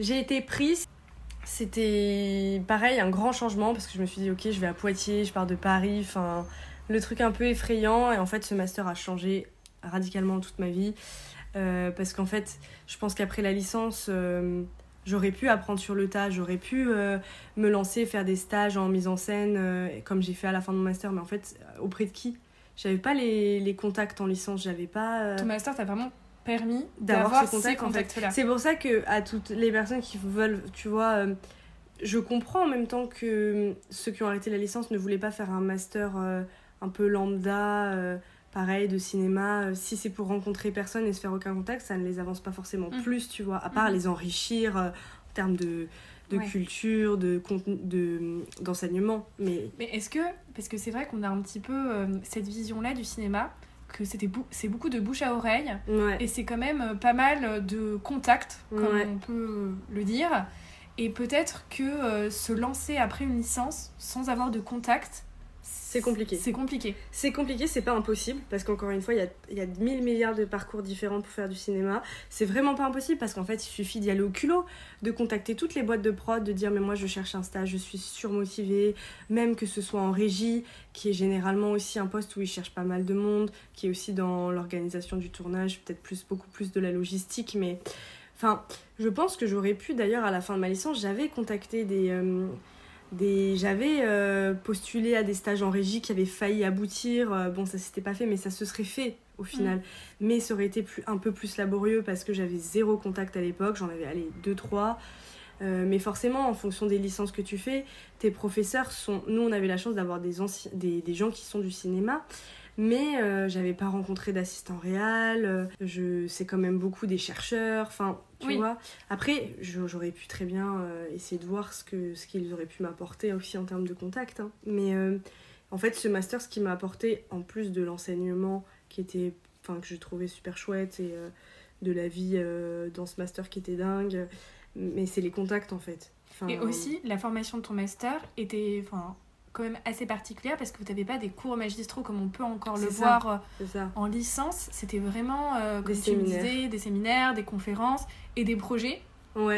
j'ai été prise. C'était pareil, un grand changement parce que je me suis dit, ok, je vais à Poitiers, je pars de Paris. Enfin, le truc un peu effrayant. Et en fait, ce master a changé radicalement toute ma vie. Euh, parce qu'en fait, je pense qu'après la licence, euh, j'aurais pu apprendre sur le tas, j'aurais pu euh, me lancer, faire des stages en mise en scène, comme j'ai fait à la fin de mon master. Mais en fait, auprès de qui? J'avais pas les, les, contacts en licence, j'avais pas. Ton master, t'as vraiment permis d'avoir ces contacts-là. C'est pour ça que à toutes les personnes qui veulent, tu vois, euh, je comprends en même temps que euh, ceux qui ont arrêté la licence ne voulaient pas faire un master euh, un peu lambda, pareil, de cinéma. si c'est pour rencontrer personne et se faire aucun contact, ça ne les avance pas forcément mm. plus, tu vois, à part mm. les enrichir en termes de de culture, de d'enseignement. mais mais est-ce que parce que c'est vrai qu'on a un petit peu cette vision là du cinéma que c'était c'est beaucoup de bouche à oreille. Et c'est quand même euh, pas mal de contacts comme on peut le dire. Et peut-être que euh, se lancer après une licence sans avoir de contact c'est compliqué. C'est compliqué. C'est compliqué, c'est pas impossible, parce qu'encore une fois, il y a, y a 1000 milliards de parcours différents pour faire du cinéma. C'est vraiment pas impossible, parce qu'en fait, il suffit d'y aller au culot, de contacter toutes les boîtes de prod, de dire, mais moi, je cherche un stage, je suis surmotivée, même que ce soit en régie, qui est généralement aussi un poste où ils cherchent pas mal de monde, qui est aussi dans l'organisation du tournage, peut-être plus, beaucoup plus de la logistique, mais... Enfin, je pense que j'aurais pu, d'ailleurs, à la fin de ma licence, j'avais contacté des... Euh, des... J'avais euh, postulé à des stages en régie qui avaient failli aboutir. Euh, bon, ça s'était pas fait, mais ça se serait fait au final. Mm. Mais ça aurait été plus, un peu plus laborieux parce que j'avais zéro contact à l'époque. J'en avais, allé deux, trois. Euh, mais forcément, en fonction des licences que tu fais, tes professeurs sont. Nous, on avait la chance d'avoir des, des, des gens qui sont du cinéma mais euh, j'avais pas rencontré d'assistant réel, euh, je sais quand même beaucoup des chercheurs, enfin, tu vois. Après, j'aurais pu très bien euh, essayer de voir ce qu'ils ce qu'ils auraient pu m'apporter aussi en termes de contact. Hein. Mais en fait, ce master, ce qui m'a apporté, en plus de l'enseignement qui était, enfin, que je trouvais super chouette et de la vie dans ce master qui était dingue, mais c'est les contacts en fait. et aussi, la formation de ton master était, enfin, quand même assez particulière parce que vous n'avez pas des cours magistraux comme on peut encore le voir euh, en licence. C'était vraiment, euh, comme des tu disais, des séminaires, des conférences et des projets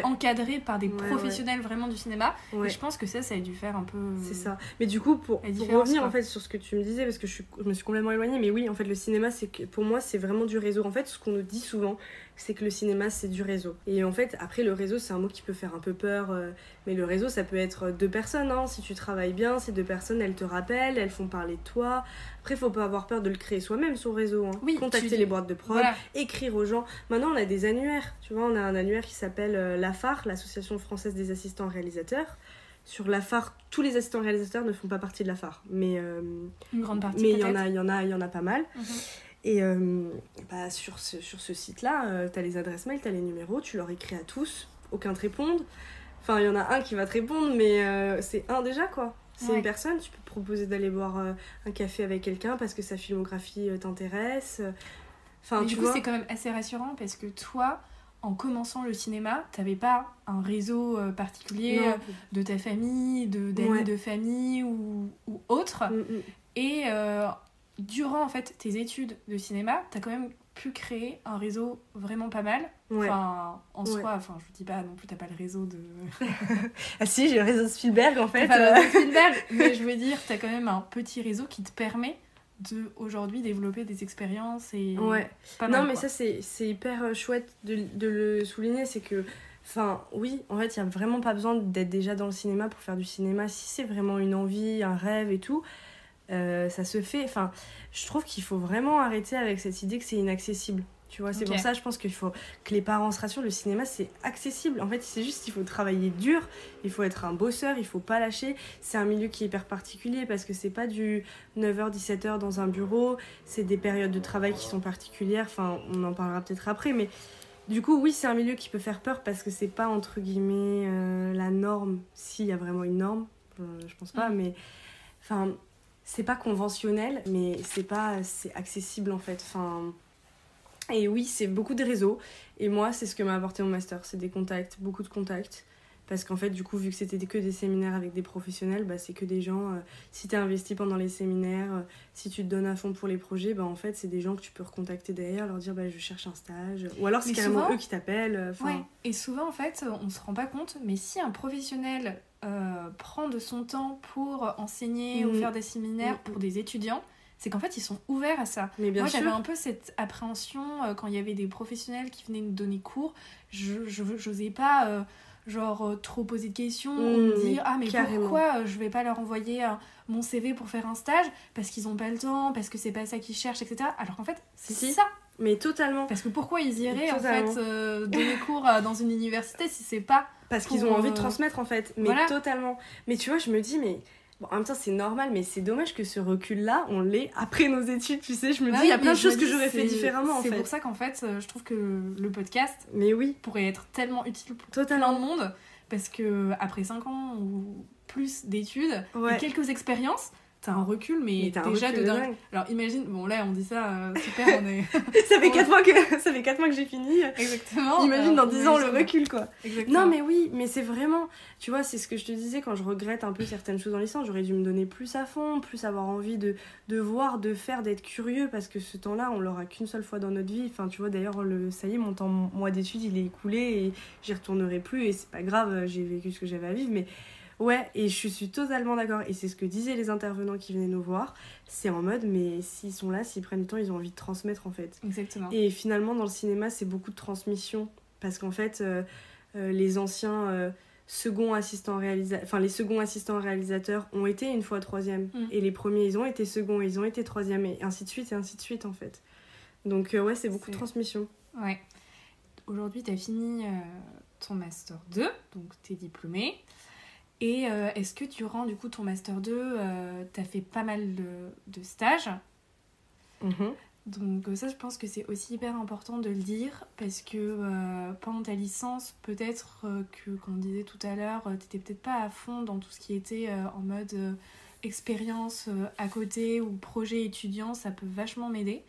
encadrés par des professionnels vraiment du cinéma. Et je pense que ça, ça a dû faire un peu. C'est ça. Mais du coup, pour, revenir en fait sur ce que tu me disais, parce que je, je me suis complètement éloignée, mais oui, en fait, le cinéma, c'est pour moi, c'est vraiment du réseau. En fait, ce qu'on nous dit souvent, c'est que le cinéma c'est du réseau. Et en fait, après le réseau c'est un mot qui peut faire un peu peur, euh, mais le réseau ça peut être deux personnes. Hein. Si tu travailles bien, ces deux personnes elles te rappellent, elles font parler de toi. Après, faut pas avoir peur de le créer soi-même son réseau. Hein. Oui, Contacter les boîtes de prod, écrire aux gens. Maintenant on a des annuaires. Tu vois, on a un annuaire qui s'appelle euh, l'AFAR, l'Association française des assistants réalisateurs sur la phare, tous les assistants réalisateurs ne font pas partie de la phare, mais euh, une grande partie. Mais il y en a, il y en a, il y en a pas mal. Mhm. Et euh, bah, sur ce, sur ce site-là, euh, tu as les adresses mail, tu as les numéros, tu leur écris à tous, aucun te répond. Enfin, il y en a un qui va te répondre, mais euh, c'est un déjà, quoi. C'est une personne, tu peux proposer d'aller boire un café avec quelqu'un parce que sa filmographie t'intéresse. Enfin, du coup, c'est quand même assez rassurant parce que toi, en commençant le cinéma, t'avais pas un réseau euh, particulier Non. de ta famille, de d'amis Ouais. de famille ou, ou autre. Mm, mm. Et euh, durant en fait tes études de cinéma, t'as quand même pu créer un réseau vraiment pas mal. Ouais. Enfin, en Ouais. soi, enfin, je vous dis pas non plus, t'as pas le réseau de. Ah si, j'ai le réseau Spielberg en fait. Spielberg, mais je veux dire, t'as quand même un petit réseau qui te permet de aujourd'hui développer des expériences et Ouais. pas non, mal, mais quoi. ça, c'est c'est hyper euh, chouette de, de le souligner. C'est que, enfin, oui, en fait, il n'y a vraiment pas besoin d'être déjà dans le cinéma pour faire du cinéma. Si c'est vraiment une envie, un rêve et tout, euh, ça se fait. Enfin, je trouve qu'il faut vraiment arrêter avec cette idée que c'est inaccessible. Tu vois, c'est pour ça, je pense qu'il faut que les parents se rassurent. Le cinéma, c'est accessible. En fait, c'est juste qu'il faut travailler dur. Il faut être un bosseur. Il faut pas lâcher. C'est un milieu qui est hyper particulier parce que c'est pas du 9h, 17h dans un bureau. C'est des périodes de travail qui sont particulières. Enfin, on en parlera peut-être après. Mais du coup, oui, c'est un milieu qui peut faire peur parce que c'est pas, entre guillemets, euh, la norme. S'il y a vraiment une norme, euh, je pense pas. Mm. Mais, enfin, c'est pas conventionnel, mais c'est pas. C'est accessible en fait. Enfin. Et oui, c'est beaucoup de réseaux. Et moi, c'est ce que m'a apporté mon master. C'est des contacts, beaucoup de contacts. Parce qu'en fait, du coup, vu que c'était que des séminaires avec des professionnels, bah, c'est que des gens. euh, si tu investi pendant les séminaires, euh, si tu te donnes à fond pour les projets, bah, en fait, c'est des gens que tu peux recontacter derrière, leur dire bah, je cherche un stage. Ou alors, c'est carrément souvent- eux qui t'appellent. euh, Ouais. Et souvent, en fait, on se rend pas compte, mais si un professionnel euh, prend de son temps pour enseigner ou Mhm. faire des séminaires Mhm. pour des étudiants, c'est qu'en fait, ils sont ouverts à ça. Mais bien Moi, j'avais un peu cette appréhension euh, quand il y avait des professionnels qui venaient nous donner cours. Je j'osais pas, euh, genre, trop poser de questions ou Mmh, me dire Ah, mais carrément. pourquoi je vais pas leur envoyer mon CV pour faire un stage? Parce qu'ils ont pas le temps, parce que c'est pas ça qu'ils cherchent, etc. Alors qu'en fait, c'est Si. ça. Mais totalement. Parce que pourquoi ils iraient, en fait, euh, donner cours dans une université si c'est pas. Parce qu'ils ont envie euh, de transmettre en fait. Mais voilà. totalement. Mais tu vois, je me dis, mais. Bon, en même temps, c'est normal, mais c'est dommage que ce recul-là, on l'ait après nos études, tu sais. Je me Bah dis, il y a plein de choses que j'aurais fait c'est- différemment en C'est fait. pour ça qu'en fait, euh, je trouve que le podcast Mais oui, pourrait être tellement utile pour Totalement. plein de monde parce que après 5 ans ou plus d'études ouais. et quelques expériences, t'as un recul, mais, Mais déjà recul de de dingue. dingue. Alors imagine, bon là on dit ça, euh, super, on est. ça, fait Ouais. 4 mois que... ça fait 4 mois que j'ai fini. Exactement. Imagine dans Alors, 10 ans le recul, quoi. Exactement. Non, mais oui, mais c'est vraiment. Tu vois, c'est ce que je te disais quand je regrette un peu certaines choses en licence. J'aurais dû me donner plus à fond, plus avoir envie de, de voir, de faire, d'être curieux, parce que ce temps-là, on l'aura qu'une seule fois dans notre vie. Enfin, tu vois, d'ailleurs, le, ça y est, mon temps, mois d'études, il est écoulé et j'y retournerai plus. Et c'est pas grave, j'ai vécu ce que j'avais à vivre, mais. Ouais, et je suis totalement d'accord. Et c'est ce que disaient les intervenants qui venaient nous voir. C'est en mode, mais s'ils sont là, s'ils prennent du temps, ils ont envie de transmettre en fait. Exactement. Et finalement, dans le cinéma, c'est beaucoup de transmission. Parce qu'en fait, euh, euh, les anciens euh, seconds assistants réalisateurs, enfin, les seconds assistants réalisateurs ont été une fois troisième. Mm. Et les premiers, ils ont été seconds, ils ont été troisième, et ainsi de suite, et ainsi de suite, en fait. Donc, euh, ouais, c'est beaucoup de transmission. Ouais. Aujourd'hui, tu as fini ton Master 2, donc tu es diplômé. Et euh, est-ce que durant du coup ton Master 2, tu as fait pas mal de, de stages Mhm. Donc euh, ça, je pense que c'est aussi hyper important de le dire parce que euh, pendant ta licence, peut-être euh, que, comme on disait tout à l'heure, tu t'étais peut-être pas à fond dans tout ce qui était euh, en mode euh, expérience euh, à côté ou projet étudiant, ça peut vachement m'aider.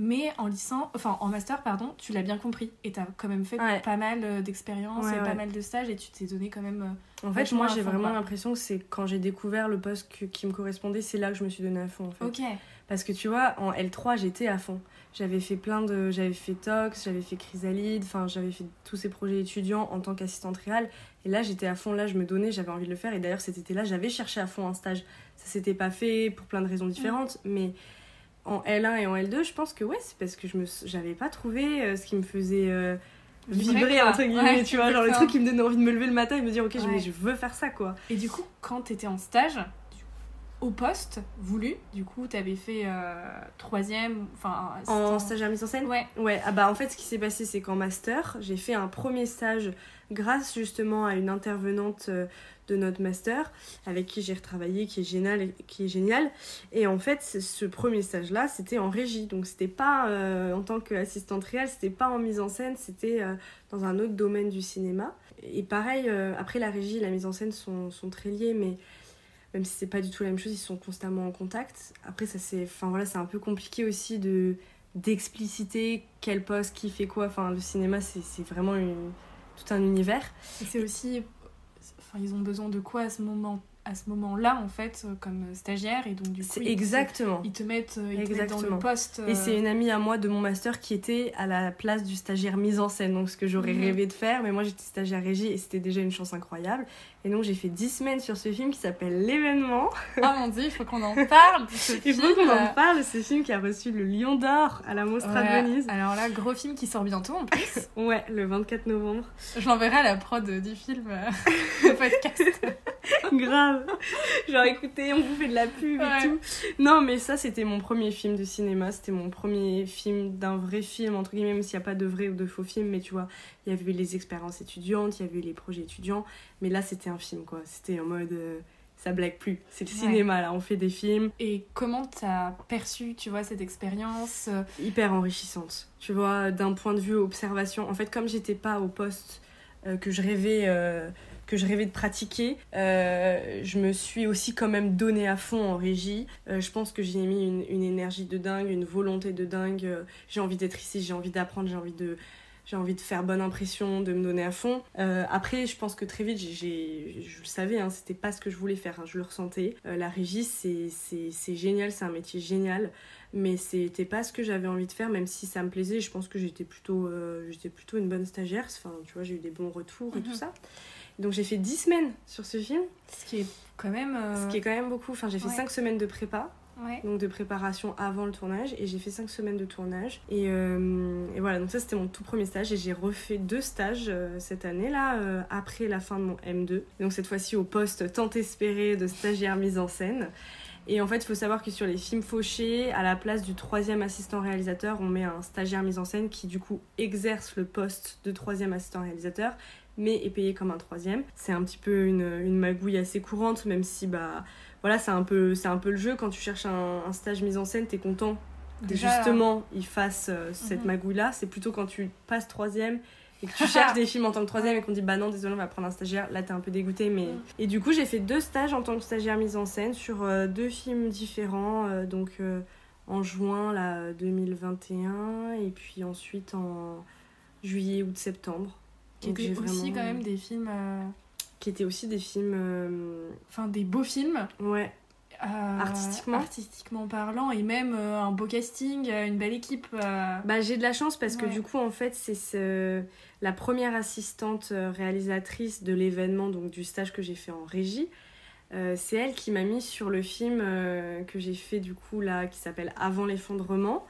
Mais en licence, enfin en master, pardon, tu l'as bien compris et t'as quand même fait Ouais. pas mal euh, d'expériences Ouais, et pas mal de stages et tu t'es donné quand même. euh, En fait, moi, j'ai vraiment l'impression que c'est quand j'ai découvert le poste que- qui me correspondait, c'est là que je me suis donné à fond, en fait. Ok. Parce que tu vois, en L3, j'étais à fond. J'avais fait plein de. J'avais fait Tox, j'avais fait Chrysalide, enfin, j'avais fait tous ces projets étudiants en tant qu'assistante réelle. Et là, j'étais à fond, là, je me donnais, j'avais envie de le faire. Et d'ailleurs, cet été-là, j'avais cherché à fond un stage. Ça s'était pas fait pour plein de raisons différentes, mais en L1 et en L2, je pense que ouais, c'est parce que je me j'avais pas trouvé euh, ce qui me faisait. euh, Vibrer, entre guillemets Ouais, tu vois genre le exactement. truc qui me donnait envie de me lever le matin et me dire ok je- mais je veux faire ça quoi Et du coup, quand t'étais en stage, au poste voulu, du coup, t'avais fait euh, troisième, enfin. en stagiaire mise en scène Ouais. Ouais, ah bah en fait ce qui s'est passé c'est qu'en master, j'ai fait un premier stage grâce justement à une intervenante euh, de notre master avec qui j'ai retravaillé, qui est génial, qui est génial. Et en fait, ce- ce premier stage là, c'était en régie, donc c'était pas euh, en tant qu'assistante réelle, c'était pas en mise en scène, c'était euh, dans un autre domaine du cinéma. Et pareil, euh, après la régie et la mise en scène sont, sont très liés, mais même si c'est pas du tout la même chose, ils sont constamment en contact. Après, ça c'est, enfin voilà, c'est un peu compliqué aussi de d'expliciter quel poste, qui fait quoi. Enfin, le cinéma, c'est c'est vraiment une- tout un univers. Et c'est aussi. Enfin, ils ont besoin de quoi à ce moment à ce moment-là, en fait, comme stagiaire. Et donc, du coup, ils, exactement. ils te mettent, te mettent dans Exactement. le poste. Et c'est euh, une amie à moi de mon master qui était à la place du stagiaire mise en scène, donc ce que j'aurais Mhm. rêvé de faire, mais moi j'étais stagiaire régie et c'était déjà une chance incroyable. Et donc j'ai fait 10 semaines sur ce film qui s'appelle L'événement. Ah mon dieu, il faut qu'on en parle de ce Il film. faut qu'on en parle, ce film qui a reçu le Lion d'Or à la Mostra Ouais, de Venise. Alors là, gros film qui sort bientôt en plus. Ouais, le 24 novembre. Je l'enverrai à la prod du film, euh, le podcast. Grave. Genre écoutez, on vous fait de la pub Ouais. et tout. Non, mais ça c'était mon premier film de cinéma, c'était mon premier film d'un vrai film, entre guillemets, même s'il n'y a pas de vrai ou de faux film, mais tu vois, il y avait les expériences étudiantes, il y avait les projets étudiants, mais là c'était un film quoi, c'était en mode. euh, ça blague plus, c'est le Ouais. cinéma là, on fait des films Et comment t'as perçu, tu vois, cette expérience euh, hyper enrichissantes, tu vois, d'un point de vue observation. En fait, comme j'étais pas au poste euh, que je rêvais. euh, que je rêvais de pratiquer, euh, je me suis aussi quand même donné à fond en régie. Je pense que j'ai mis une, une énergie de dingue, une volonté de dingue. J'ai envie d'être ici, j'ai envie d'apprendre, j'ai envie de, j'ai envie de faire bonne impression, de me donner à fond. Euh, après, je pense que très vite, j'ai, je le savais, hein, c'était pas ce que je voulais faire, hein, je le ressentais. Euh, la régie, c'est, c'est, c'est génial, c'est un métier génial, mais c'était pas ce que j'avais envie de faire, même si ça me plaisait. Je pense que j'étais plutôt, euh, j'étais plutôt une bonne stagiaire. Enfin, tu vois, j'ai eu des bons retours et Mhm. tout ça. Donc j'ai fait 10 semaines sur ce film, Ce qui est quand même. ce qui est quand même beaucoup. Enfin, j'ai fait ouais. 5 semaines de prépa, donc de préparation avant le tournage, et j'ai fait 5 semaines de tournage. Et, euh, et voilà, donc ça c'était mon tout premier stage, et j'ai refait deux stages euh, cette année-là, euh, après la fin de mon M2. Donc cette fois-ci au poste tant espéré de stagiaire mise en scène. Et en fait, il faut savoir que sur les films fauchés, à la place du troisième assistant réalisateur, on met un stagiaire mise en scène qui du coup exerce le poste de troisième assistant réalisateur, mais est payé comme un troisième. C'est un petit peu une magouille assez courante, même si bah voilà, c'est un peu c'est un peu le jeu. Quand tu cherches un, un stage mise en scène, t'es content que justement il fasse euh, cette Mhm. magouille-là. C'est plutôt quand tu passes troisième et que tu cherches des films en tant que troisième et qu'on dit bah non désolé on va prendre un stagiaire là t'es un peu dégoûté mais Mm. et du coup j'ai fait deux stages en tant que stagiaire mise en scène sur euh, deux films différents euh, donc euh, en juin là 2021 et puis ensuite en juillet août septembre Qui étaient aussi vraiment- quand même des films. Qui étaient aussi des films euh, Enfin, des beaux films. ouais euh, Artistiquement. artistiquement parlant et même euh, un beau casting une belle équipe euh, Bah, j'ai de la chance parce que Ouais. du coup, en fait, c'est ce... la première assistante réalisatrice de l'événement, donc du stage que j'ai fait en régie. C'est elle qui m'a mis sur le film que j'ai fait du coup là, qui s'appelle Avant l'effondrement.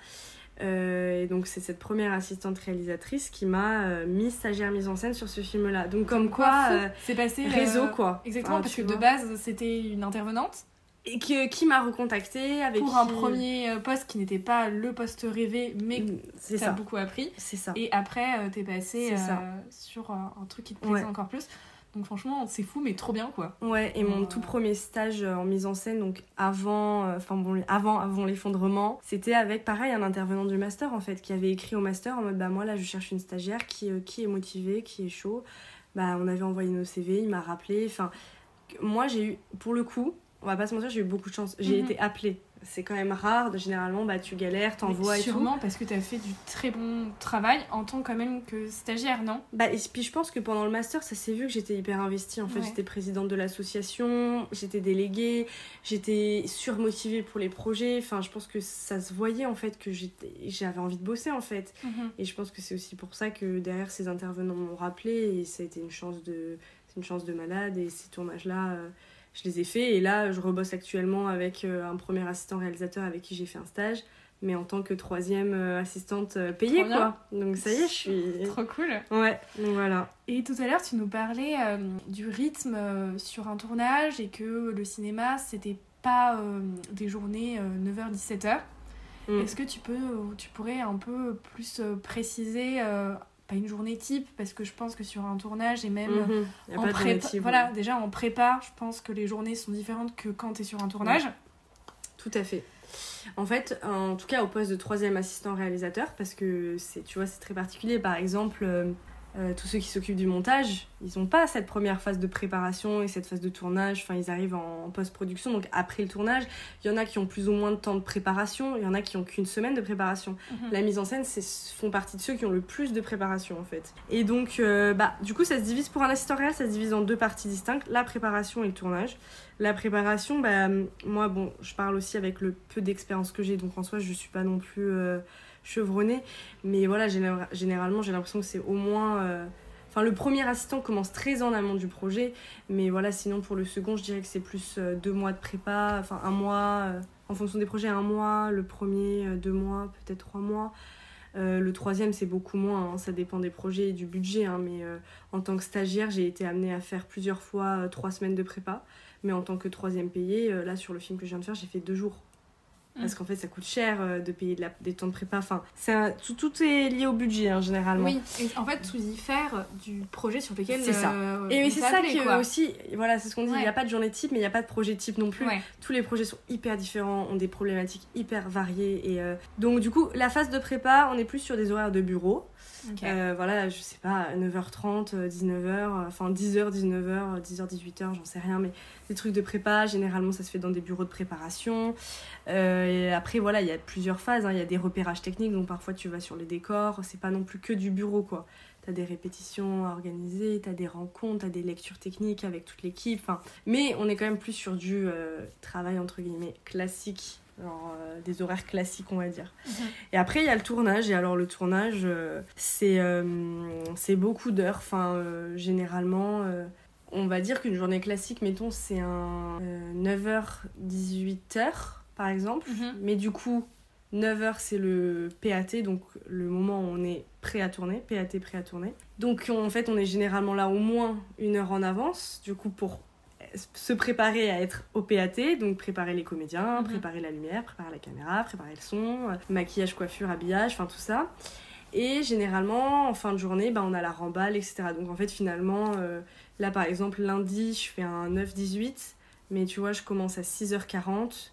Euh, et donc c'est cette première assistante réalisatrice qui m'a euh, mis stagiaire mise en scène sur ce film-là. Donc comme quoi, euh, c'est passé euh, réseau quoi. exactement Enfin, parce que de base c'était une intervenante Et qui, qui m'a recontacté avec pour un premier poste qui n'était pas le poste rêvé mais Mm, ça. beaucoup appris C'est ça. et après t'es passé C'est ça. sur un truc qui te plaisait Ouais. encore plus donc franchement c'est fou mais trop bien quoi Ouais, et mon Euh. tout premier stage euh, en mise en scène, donc avant, euh, enfin bon, avant, avant l'effondrement, c'était avec pareil un intervenant du master en fait, qui avait écrit au master en mode bah moi là je cherche une stagiaire qui, euh, qui est motivée, qui est chaud. Bah on avait envoyé nos CV, il m'a rappelé. Enfin, moi j'ai eu, pour le coup, on va pas se mentir, j'ai eu beaucoup de chance. J'ai Mhm. été appelée. C'est quand même rare, généralement bah tu galères, t'envoies et tout. sûrement parce que t'as fait du très bon travail en tant quand même que stagiaire non? Bah, et puis je pense que pendant le master, ça s'est vu que j'étais hyper investie. En fait, Ouais. j'étais présidente de l'association, j'étais déléguée, j'étais surmotivée pour les projets. Enfin, je pense que ça se voyait en fait que j'avais envie de bosser en fait. Et je pense que c'est aussi pour ça que derrière ces intervenants m'ont rappelé et ça a été une chance de, c'est une chance de malade. Et ces tournages-là, euh, je les ai faits. Et là, je rebosse actuellement avec euh, un premier assistant réalisateur avec qui j'ai fait un stage. Mais en tant que troisième euh, assistante euh, payée, Trop bien. quoi. Donc ça y est, je suis. trop cool Ouais, donc voilà. Et tout à l'heure, tu nous parlais euh, du rythme euh, sur un tournage et que le cinéma, c'était pas euh, des journées 9h-17h. Mm. Est-ce que tu, peux, tu pourrais un peu plus préciser, euh, pas une journée type, parce que je pense que sur un tournage et même Mhm. En prépa, voilà, déjà en prépa, je pense que les journées sont différentes que quand tu es sur un tournage. Tout à fait. En fait, en tout cas au poste de troisième assistant réalisateur, parce que c'est, tu vois, c'est très particulier. Par exemple, euh, tous ceux qui s'occupent du montage, ils n'ont pas cette première phase de préparation et cette phase de tournage. Enfin, ils arrivent en, post-production, donc après le tournage. Il y en a qui ont plus ou moins de temps de préparation, il y en a qui ont qu'une semaine de préparation. Mhm. La mise en scène, c'est font partie de ceux qui ont le plus de préparation en fait. Et donc, euh, bah, du coup, ça se divise pour un assistant réel, ça se divise en deux parties distinctes la préparation et le tournage. La préparation, bah, moi, bon, je parle aussi avec le peu d'expérience que j'ai, donc en soi, je suis pas non plus. Euh, chevronné. Mais voilà, généralement, j'ai l'impression que c'est au moins. Euh, enfin, le premier assistant commence très en amont du projet. Mais voilà, sinon, pour le second, je dirais que c'est plus euh, deux mois de prépa. Enfin, un mois. Euh, en fonction des projets, un mois. Le premier, deux mois, peut-être trois mois. le troisième, c'est beaucoup moins, hein. ça dépend des projets et du budget. Hein. mais en tant que stagiaire, j'ai été amenée à faire plusieurs fois trois semaines de prépa. Mais en tant que troisième payé, là sur le film que je viens de faire, j'ai fait deux jours parce qu'en fait ça coûte cher euh, de payer de la, des temps de prépa. Enfin, tout, tout, est lié au budget hein, généralement. Oui, en fait tout diffère du projet sur lequel c'est ça. Euh, et c'est ça qui aussi, voilà, c'est ce qu'on dit. Il n'y a pas de journée type, mais il n'y a pas de projet type non plus. Tous les projets sont hyper différents, ont des problématiques hyper variées et euh, donc du coup la phase de prépa, on est plus sur des horaires de bureau. voilà, je sais pas, 9h30, 19h, enfin 10h, 19h, 10h, 18h, j'en sais rien, mais des trucs de prépa. Généralement, ça se fait dans des bureaux de préparation. Euh, et après, voilà, il y a plusieurs phases. Hein. Il y a des repérages techniques, donc parfois tu vas sur les décors. C'est pas non plus que du bureau, quoi. T'as des répétitions à organiser, t'as des rencontres, t'as des lectures techniques avec toute l'équipe. Enfin, mais on est quand même plus sur du euh, travail entre guillemets classique Genre, euh, des horaires classiques, on va dire. Mhm. Et après, il y a le tournage. Et alors, le tournage, c'est c'est beaucoup d'heures. Enfin, généralement, on va dire qu'une journée classique, mettons, c'est un 9h-18h, euh, par exemple. Mhm. Mais du coup, 9h, c'est le PAT, donc le moment où on est prêt à tourner, PAT prêt à tourner. Donc en fait, on est généralement là au moins une heure en avance, du coup, pour se préparer à être au PAT, donc préparer les comédiens, mhm. préparer la lumière, préparer la caméra, préparer le son, maquillage, coiffure, habillage, enfin tout ça. Et généralement, en fin de journée, bah, on a la remballe, etc. Donc en fait, finalement, euh, Là, par exemple, lundi, je fais un 9-18, mais tu vois, je commence à 6h40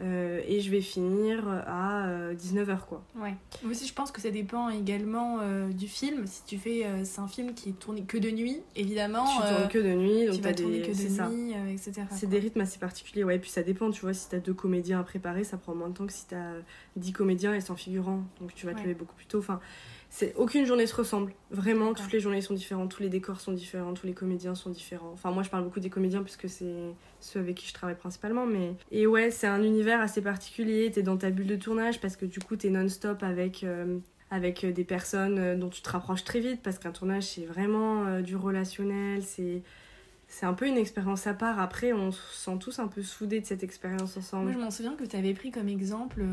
euh, et je vais finir à 19h, euh, quoi. Ouais. Moi aussi, je pense que ça dépend également euh, du film. Si tu fais, c'est un film qui est tourné que de nuit, évidemment. Tu tournes que de nuit, donc tu vas tourner que de nuit, etc. C'est des rythmes assez particuliers, ouais. Puis ça dépend, tu vois, si t'as deux comédiens à préparer, ça prend moins de temps que si t'as 10 comédiens et 100 figurants. Donc tu vas te lever beaucoup plus tôt. Enfin, c'est aucune journée se ressemble. Vraiment toutes les journées sont différentes tous les décors sont différents tous les comédiens sont différents. Enfin moi je parle beaucoup des comédiens puisque c'est ceux avec qui je travaille principalement mais et ouais c'est un univers assez particulier. T'es dans ta bulle de tournage parce que du coup t'es non-stop avec euh, avec des personnes euh, dont tu te rapproches très vite parce qu'un tournage c'est vraiment euh, du relationnel. C'est c'est un peu une expérience à part. Après, on se sent tous un peu soudés de cette expérience ensemble. Moi, je m'en souviens que tu avais pris comme exemple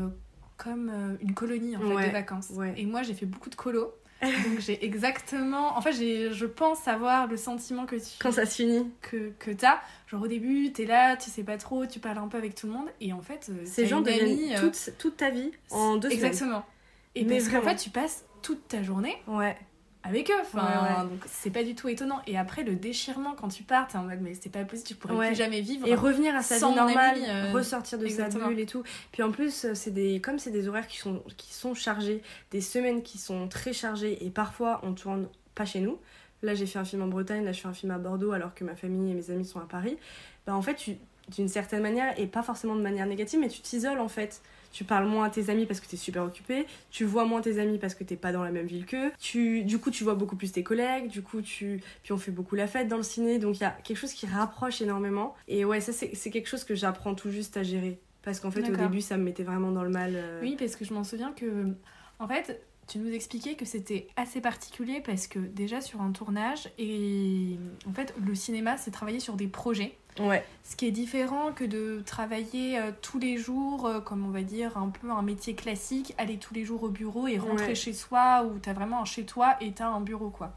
comme euh, une colonie en fait, de vacances. Et moi, j'ai fait beaucoup de colos. Donc j'ai exactement. En fait, je pense avoir le sentiment que tu. Quand ça se finit. Que, que t'as. Genre au début, t'es là, tu sais pas trop, tu parles un peu avec tout le monde. Et en fait, euh, ces gens deviennent euh, toute, toute, ta vie en deux Exactement. semaines. Exactement. Et Mais parce qu'en fait, tu passes toute ta journée. Ouais avec eux. Enfin, donc c'est pas du tout étonnant. Et après, le déchirement quand tu pars, t'es en mode, mais c'est pas possible, tu pourrais plus jamais vivre. Et revenir à sa vie normale, euh, ressortir de sa bulle et tout. Puis en plus, c'est des, comme c'est des horaires qui sont, qui sont chargés, des semaines qui sont très chargées, et parfois on tourne pas chez nous. Là, j'ai fait un film en Bretagne, là, je fais un film à Bordeaux, alors que ma famille et mes amis sont à Paris. Bah, en fait, tu, d'une certaine manière, et pas forcément de manière négative, mais tu t'isoles en fait tu parles moins à tes amis parce que tu es super occupé, tu vois moins tes amis parce que t'es pas dans la même ville qu'eux, tu, du coup tu vois beaucoup plus tes collègues, du coup tu, puis on fait beaucoup la fête dans le ciné, donc il y a quelque chose qui rapproche énormément. Et ouais, ça c'est quelque chose que j'apprends tout juste à gérer. Parce qu'en fait au début ça me mettait vraiment dans le mal. Euh. Oui, parce que je m'en souviens que, en fait, tu nous expliquais que c'était assez particulier parce que déjà sur un tournage, et en fait le cinéma c'est travailler sur des projets. Ouais. Ce qui est différent que de travailler euh, tous les jours, euh, comme on va dire, un peu un métier classique, aller tous les jours au bureau et rentrer chez soi, où t'as vraiment un chez toi et t'as un bureau, quoi.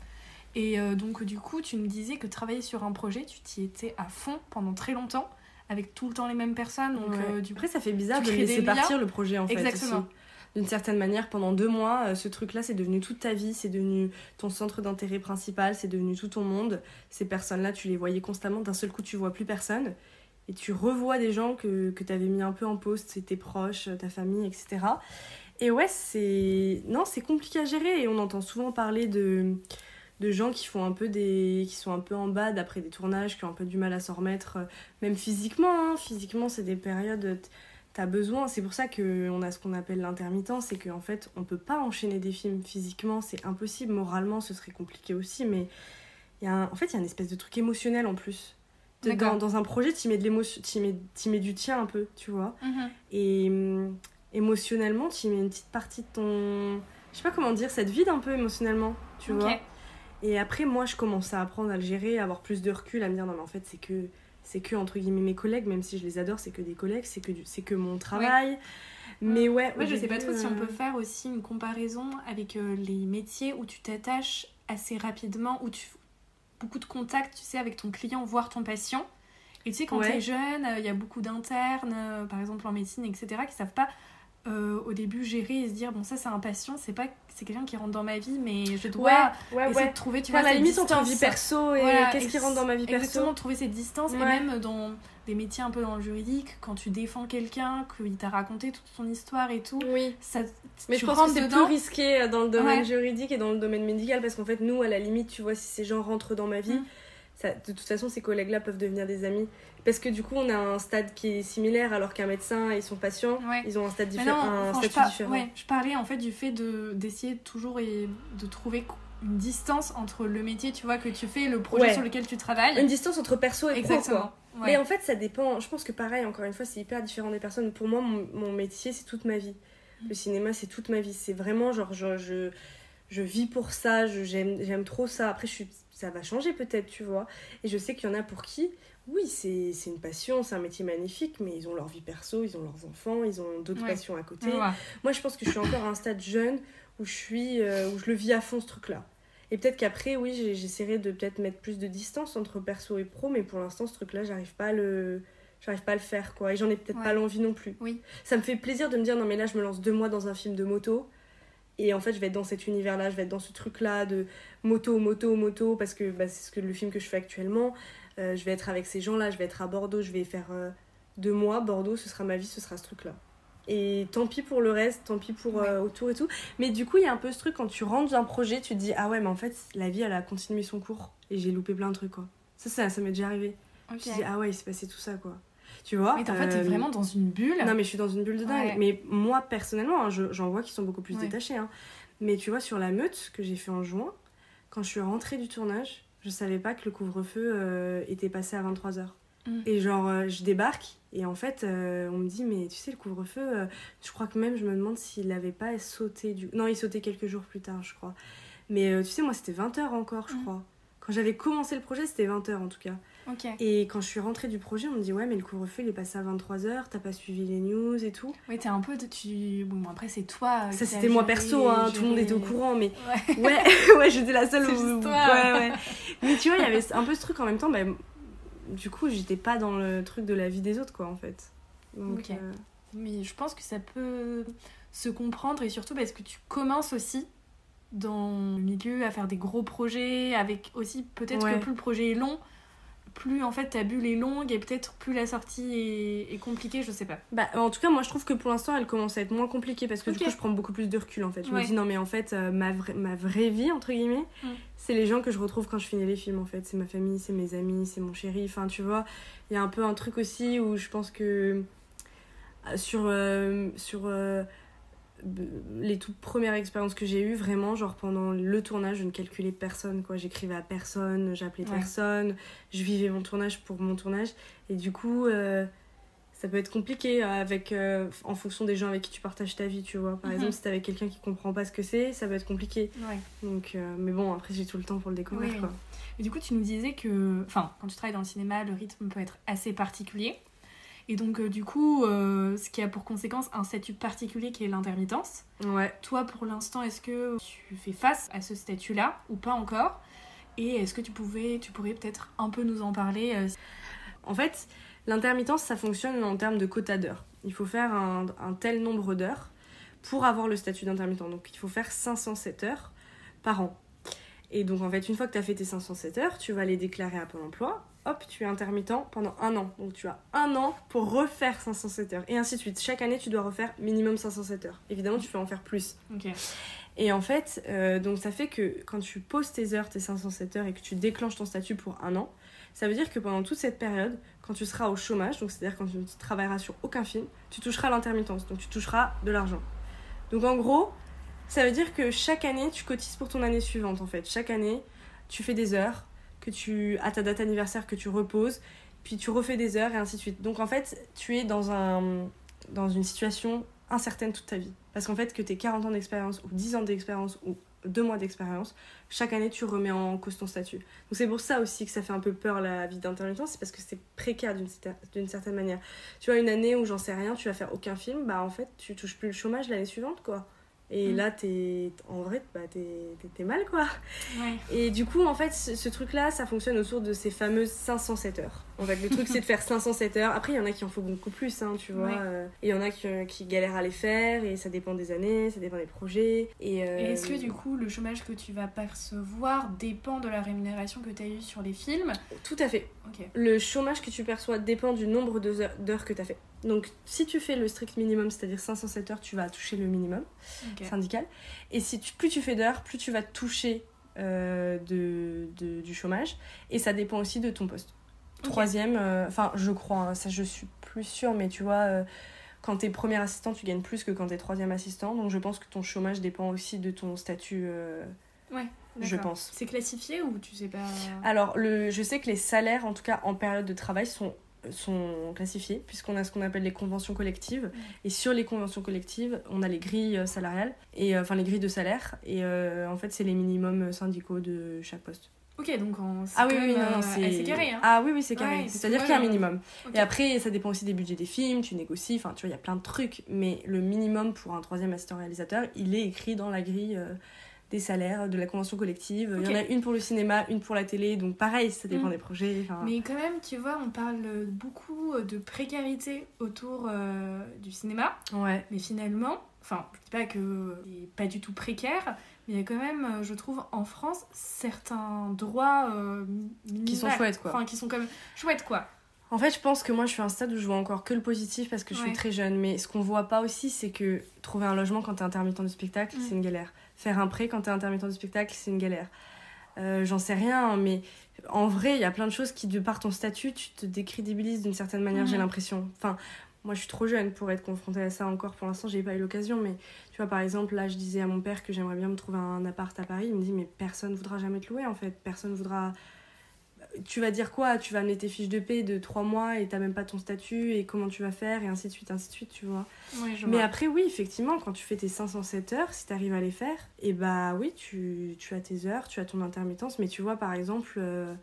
Et euh, donc, du coup, tu me disais que travailler sur un projet, tu t'y étais à fond pendant très longtemps, avec tout le temps les mêmes personnes. Donc, du Après, ça fait bizarre de laisser partir le projet, en fait. Exactement d'une certaine manière, pendant deux mois, euh, ce truc-là, c'est devenu toute ta vie, c'est devenu ton centre d'intérêt principal, c'est devenu tout ton monde. Ces personnes-là, tu les voyais constamment, d'un seul coup, tu vois plus personne. Et tu revois des gens que, que tu avais mis un peu en poste, c'est tes proches, ta famille, etc. Et ouais, c'est. Non, c'est compliqué à gérer. Et on entend souvent parler de de gens qui font un peu des qui sont un peu en bas d'après des tournages qui ont un peu du mal à s'en remettre euh, même physiquement hein. physiquement c'est des périodes t'as besoin. C'est pour ça que on a ce qu'on appelle l'intermittent c'est qu'en fait on peut pas enchaîner des films physiquement c'est impossible. Moralement ce serait compliqué aussi mais y a en fait il y a une espèce de truc émotionnel en plus. Dans, dans, un projet tu mets de l'émotion tu mets, mets du tien un peu tu vois. Mhm. et hum, émotionnellement tu mets une petite partie de ton je sais pas comment dire ça te vide un peu émotionnellement tu vois. Et après, moi, je commence à apprendre à le gérer, à avoir plus de recul, à me dire non, mais en fait, c'est que, c'est que entre guillemets mes collègues, même si je les adore, c'est que des collègues, c'est que, du, c'est que mon travail. Mais ouais, Ouais, au je sais pas trop si on euh, peut faire aussi une comparaison avec euh, les métiers où tu t'attaches assez rapidement, où tu beaucoup de contacts, tu sais, avec ton client, voire ton patient. Et tu sais, quand Ouais. t'es jeune, euh, il y a beaucoup d'internes, par exemple en médecine, etc., qui savent pas euh, au début gérer et se dire bon ça c'est un patient, c'est pas c'est quelqu'un qui rentre dans ma vie, mais je dois Ouais, ouais, essayer ouais. de trouver tu vois la cette limite entre distance. vie perso et Voilà, qu'est-ce qui rentre dans ma vie perso. Exactement, trouver cette distance, et même dans des métiers un peu dans le juridique, quand tu défends quelqu'un, qu'il t'a raconté toute son histoire et tout, Oui, ça, mais je pense que c'est plus risqué euh, dans le domaine juridique et dans le domaine médical parce qu'en fait, nous, à la limite, tu vois, si ces gens rentrent dans ma vie, Mm. ça, de toute façon, ces collègues-là peuvent devenir des amis. Parce que du coup, on a un stade qui est similaire alors qu'un médecin et son patient, Ouais. ils ont un stade différent, un enfin, je, statut par- différent. ouais, je parlais en fait du fait de d'essayer toujours et de trouver une distance entre le métier, tu vois, que tu fais, le projet Ouais. sur lequel tu travailles. Une distance entre perso et pro, quoi. Exactement. Mais en fait, ça dépend. Je pense que pareil, encore une fois, c'est hyper différent des personnes. Pour moi, mon, mon métier, c'est toute ma vie. Mm. Le cinéma, c'est toute ma vie. C'est vraiment genre, je, je, je vis pour ça, je- j'aime j'aime trop ça. Après, je suis, ça va changer peut-être, tu vois. Et je sais qu'il y en a pour qui, oui, c'est une passion, c'est un métier magnifique, mais ils ont leur vie perso, ils ont leurs enfants, ils ont d'autres Ouais. passions à côté. Ouais. Moi, je pense que je suis encore à un stade jeune où je suis, euh, où je le vis à fond ce truc-là. Et peut-être qu'après, oui, j'essaierai de peut-être mettre plus de distance entre perso et pro, mais pour l'instant, ce truc-là, j'arrive pas à le, j'arrive pas à le faire, quoi. Et j'en ai peut-être Ouais. pas l'envie non plus. Oui. Ça me fait plaisir de me dire, non, mais là, je me lance deux mois dans un film de moto. Et en fait, je vais être dans cet univers-là, je vais être dans ce truc-là de moto, moto, moto, parce que bah, c'est ce que le film que je fais actuellement. Euh, je vais être avec ces gens-là, je vais être à Bordeaux, je vais faire euh, deux mois. Bordeaux, ce sera ma vie, ce sera ce truc-là. Et tant pis pour le reste, tant pis pour euh, autour et tout. Mais du coup, il y a un peu ce truc quand tu rentres dans un projet, tu te dis ah ouais, mais en fait, la vie elle a continué son cours et j'ai loupé plein de trucs quoi. Ça, ça, ça m'est déjà arrivé. Ok. Je me dis ah ouais, il s'est passé tout ça quoi. Tu vois Mais en fait, t'es vraiment dans une bulle. Non, mais je suis dans une bulle de dingue. Ouais. Mais moi, personnellement, hein, je- j'en vois qui sont beaucoup plus Ouais. détachés. hein. Mais tu vois, sur la meute que j'ai fait en juin, quand je suis rentrée du tournage, je savais pas que le couvre-feu euh, était passé à 23h. Mm. Et genre, euh, je débarque et en fait, euh, on me dit, mais tu sais, le couvre-feu, je crois que même, je me demande s'il avait pas sauté du. Non, il sautait quelques jours plus tard, je crois. Mais tu sais, moi, c'était 20h encore, je Mm. crois. Quand j'avais commencé le projet, c'était 20h en tout cas. Et quand je suis rentrée du projet, on me dit, ouais, mais le couvre-feu, il est passé à 23h, t'as pas suivi les news et tout. Ouais, t'es un peu. de- Tu... Bon, après, c'est toi. euh, Ça, c'était moi perso, hein, tout le monde était au courant, mais Ouais. ouais, ouais j'étais la seule où- toi. Ouais, ouais. Mais tu vois, il y avait un peu ce truc en même temps, bah, du coup, j'étais pas dans le truc de la vie des autres, quoi, en fait. Donc, Ok. euh, Mais je pense que ça peut se comprendre et surtout parce que tu commences aussi dans le milieu à faire des gros projets avec aussi peut-être Ouais. que plus le projet est long, plus en fait ta bulle est longue et peut-être plus la sortie est, est compliquée, je sais pas. Bah, en tout cas, moi, je trouve que pour l'instant, elle commence à être moins compliquée parce que du coup, je prends beaucoup plus de recul, en fait. Je Ouais. me dis, non, mais en fait, euh, ma, vraie- ma vraie vie, entre guillemets, Mm. c'est les gens que je retrouve quand je finis les films, en fait. C'est ma famille, c'est mes amis, c'est mon chéri. Enfin, tu vois, il y a un peu un truc aussi où je pense que euh, sur, euh, sur euh, les toutes premières expériences que j'ai eues, vraiment, genre pendant le tournage, je ne calculais personne, quoi. J'écrivais à personne, j'appelais Ouais. personne, je vivais mon tournage pour mon tournage. Et du coup, euh, ça peut être compliqué avec, euh, en fonction des gens avec qui tu partages ta vie, tu vois. Par Mhm. exemple, si t'es avec quelqu'un qui comprend pas ce que c'est, ça peut être compliqué. Ouais. Donc, euh, mais bon, après, j'ai tout le temps pour le découvrir, Oui. quoi. Et du coup, tu nous disais que, enfin, quand tu travailles dans le cinéma, le rythme peut être assez particulier. Et donc, euh, du coup, euh, ce qui a pour conséquence un statut particulier qui est l'intermittence. Ouais. Toi, pour l'instant, est-ce que tu fais face à ce statut-là ou pas encore? Et est-ce que tu pouvais, tu pourrais peut-être un peu nous en parler euh, En fait, l'intermittence, ça fonctionne en termes de quota d'heures. Il faut faire un, un tel nombre d'heures pour avoir le statut d'intermittent. Donc, il faut faire 507 heures par an. Et donc, en fait, une fois que tu as fait tes 507 heures, tu vas les déclarer à Pôle emploi. Hop, tu es intermittent pendant un an. Donc, tu as un an pour refaire 507 heures. Et ainsi de suite. Chaque année, tu dois refaire minimum 507 heures. Évidemment, tu peux en faire plus. Et en fait, euh, donc ça fait que quand tu poses tes heures, tes 507 heures, et que tu déclenches ton statut pour un an, ça veut dire que pendant toute cette période, quand tu seras au chômage, donc c'est-à-dire quand tu ne travailleras sur aucun film, tu toucheras l'intermittence, donc tu toucheras de l'argent. Donc en gros, ça veut dire que chaque année, tu cotises pour ton année suivante en fait. Chaque année, tu fais des heures, que tu à ta date anniversaire que tu reposes, puis tu refais des heures et ainsi de suite. Donc en fait, tu es dans, un, dans une situation incertaine toute ta vie. Parce qu'en fait, que tu aies 40 ans d'expérience ou 10 ans d'expérience ou 2 mois d'expérience, chaque année tu remets en cause ton statut. Donc c'est pour ça aussi que ça fait un peu peur la vie d'intermittent, c'est parce que c'est précaire d'une certaine manière. Tu vois, une année où j'en sais rien, tu vas faire aucun film, bah en fait tu touches plus le chômage l'année suivante quoi. Et mm. là, es, en vrai, bah, t'es mal, quoi. Et du coup, en fait, ce, truc-là, ça fonctionne autour de ces fameuses 507 heures. En fait, le truc, c'est de faire 507 heures. Après, il y en a qui en font beaucoup plus, hein, tu vois. Euh, et il y en a qui, euh, qui, galèrent à les faire, et ça dépend des années, ça dépend des projets. Et, euh, est-ce que, du coup, le chômage que tu vas percevoir dépend de la rémunération que tu as eue sur les films? Tout à fait. Le chômage que tu perçois dépend du nombre d'heures que tu as fait. Donc, si tu fais le strict minimum, c'est-à-dire 507 heures, tu vas toucher le minimum syndical. Et si plus tu fais d'heures, plus tu vas toucher euh, de, du chômage. Et ça dépend aussi de ton poste. Troisième, euh, enfin, je crois, hein, ça je suis plus sûre, mais tu vois, euh, quand tu es premier assistant, tu gagnes plus que quand tu es troisième assistant. Donc, je pense que ton chômage dépend aussi de ton statut. ouais. Je pense. C'est classifié ou tu sais pas? Alors, le, je sais que les salaires, en tout cas en période de travail, sont sont classifiés, puisqu'on a ce qu'on appelle les conventions collectives. Et sur les conventions collectives, on a les grilles euh, salariales, et, euh, enfin les grilles de salaire. Et euh, en fait, c'est les minimums syndicaux de chaque poste. Ok, donc ah oui, oui, non, c'est carré. Hein. Ah oui, oui, c'est carré. C'est-à-dire qu'il y a un minimum. Et après, ça dépend aussi des budgets des films, tu négocies, enfin, tu vois, il y a plein de trucs. Mais le minimum pour un troisième assistant réalisateur, il est écrit dans la grille des salaires, de la convention collective. Il y en a une pour le cinéma, une pour la télé, donc pareil, ça dépend mm. des projets. Mais quand même, tu vois, on parle beaucoup de précarité autour euh, du cinéma. Ouais. Mais finalement, enfin, je dis pas que pas du tout précaire, mais il y a quand même, euh, je trouve, en France, certains droits euh, qui sont chouettes, quoi. Enfin, qui sont comme chouettes, quoi. En fait, je pense que moi, je suis à un stade où je vois encore que le positif parce que je suis très jeune. Mais ce qu'on voit pas aussi, c'est que trouver un logement quand t'es intermittent du spectacle, c'est une galère. Faire un prêt quand t'es intermittent du spectacle, c'est une galère. Euh, j'en sais rien, mais en vrai, il y a plein de choses qui, de par ton statut, tu te décrédibilises d'une certaine manière, j'ai l'impression. Enfin, moi, je suis trop jeune pour être confrontée à ça encore. Pour l'instant, j'ai pas eu l'occasion, mais tu vois, par exemple, là, je disais à mon père que j'aimerais bien me trouver un appart à Paris. Il me dit, mais personne voudra jamais te louer, en fait. Personne voudra tu vas dire quoi? Tu vas amener tes fiches de paie de 3 mois et t'as même pas ton statut et comment tu vas faire et ainsi de suite, ainsi de suite, tu vois. Mais après, oui, effectivement, quand tu fais tes 507 heures, si t'arrives à les faire, et eh bah oui, tu, tu, as tes heures, tu as ton intermittence, mais tu vois, par exemple, euh,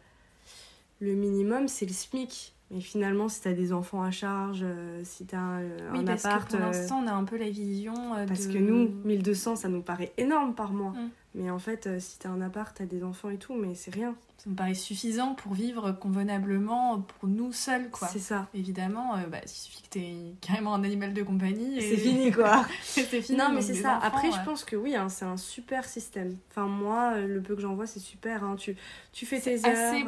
le minimum, c'est le SMIC. Mais finalement, si t'as des enfants à charge, euh, si t'as euh, un parce appart. Que pour l'instant, on a un peu la vision. parce que nous, 1200, ça nous paraît énorme par mois. Mm. Mais en fait, si t'as un appart, t'as des enfants et tout, mais c'est rien. Ça me paraît suffisant pour vivre convenablement pour nous seuls quoi. C'est ça. Évidemment euh, bah, il suffit que t'aies carrément un animal de compagnie et... c'est fini quoi. C'est fini non mais c'est ça. après je pense que oui hein, c'est un super système. Enfin moi euh, le peu que j'en vois c'est super hein. tu, tu fais tes heures assez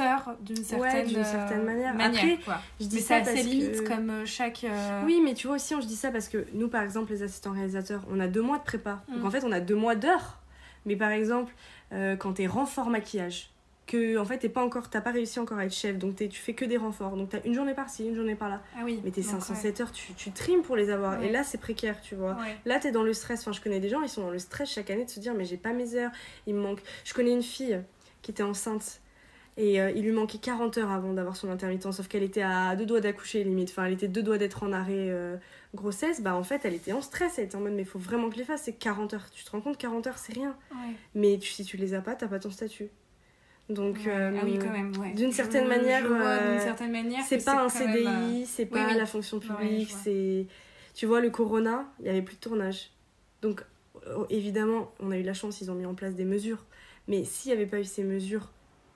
euh, d'une certaine, d'une certaine manière. Après, je dis mais ça assez limite comme chaque. Oui, mais tu vois aussi, on se dit ça parce que nous, par exemple, les assistants réalisateurs, on a deux mois de prépa. Donc mm. en fait, on a deux mois d'heures. Mais par exemple, euh, quand t'es renfort maquillage, que en fait t'es pas encore t'as pas réussi encore à être chef donc tu fais que des renforts donc t'as une journée par-ci une journée par-là ah oui mais tes 507 heures tu, tu trimes pour les avoir et là c'est précaire tu vois là t'es dans le stress enfin je connais des gens ils sont dans le stress chaque année de se dire mais j'ai pas mes heures il me manque je connais une fille qui était enceinte et euh, il lui manquait 40 heures avant d'avoir son intermittent sauf qu'elle était à deux doigts d'accoucher limite enfin elle était deux doigts d'être en arrêt euh, grossesse, bah en fait, elle était en stress, elle était en mode, mais il faut vraiment que je les fasse, c'est 40 heures. Tu te rends compte, 40 heures, c'est rien. Mais tu, si tu les as pas, t'as pas ton statut. Donc, euh, ah oui, quand même, d'une certaine, manière, certaine manière, c'est pas un CDI, euh, c'est pas la fonction publique, c'est. Tu vois, le Corona, il y avait plus de tournage. Donc, évidemment, on a eu la chance, ils ont mis en place des mesures. Mais s'il n'y avait pas eu ces mesures,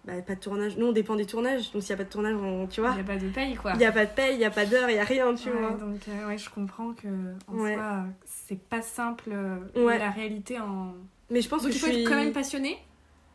bah, pas de tournage. Nous, on dépend des tournages. Donc, s'il n'y a pas de tournage, tu vois. Il n'y a pas de paye, quoi. Il n'y a pas de paye, il n'y a pas d'heure, il n'y a rien, tu vois. Donc, euh, ouais, je comprends que, en soi, c'est pas simple euh, la réalité en. Mais je pense donc, que il faut être quand même passionné.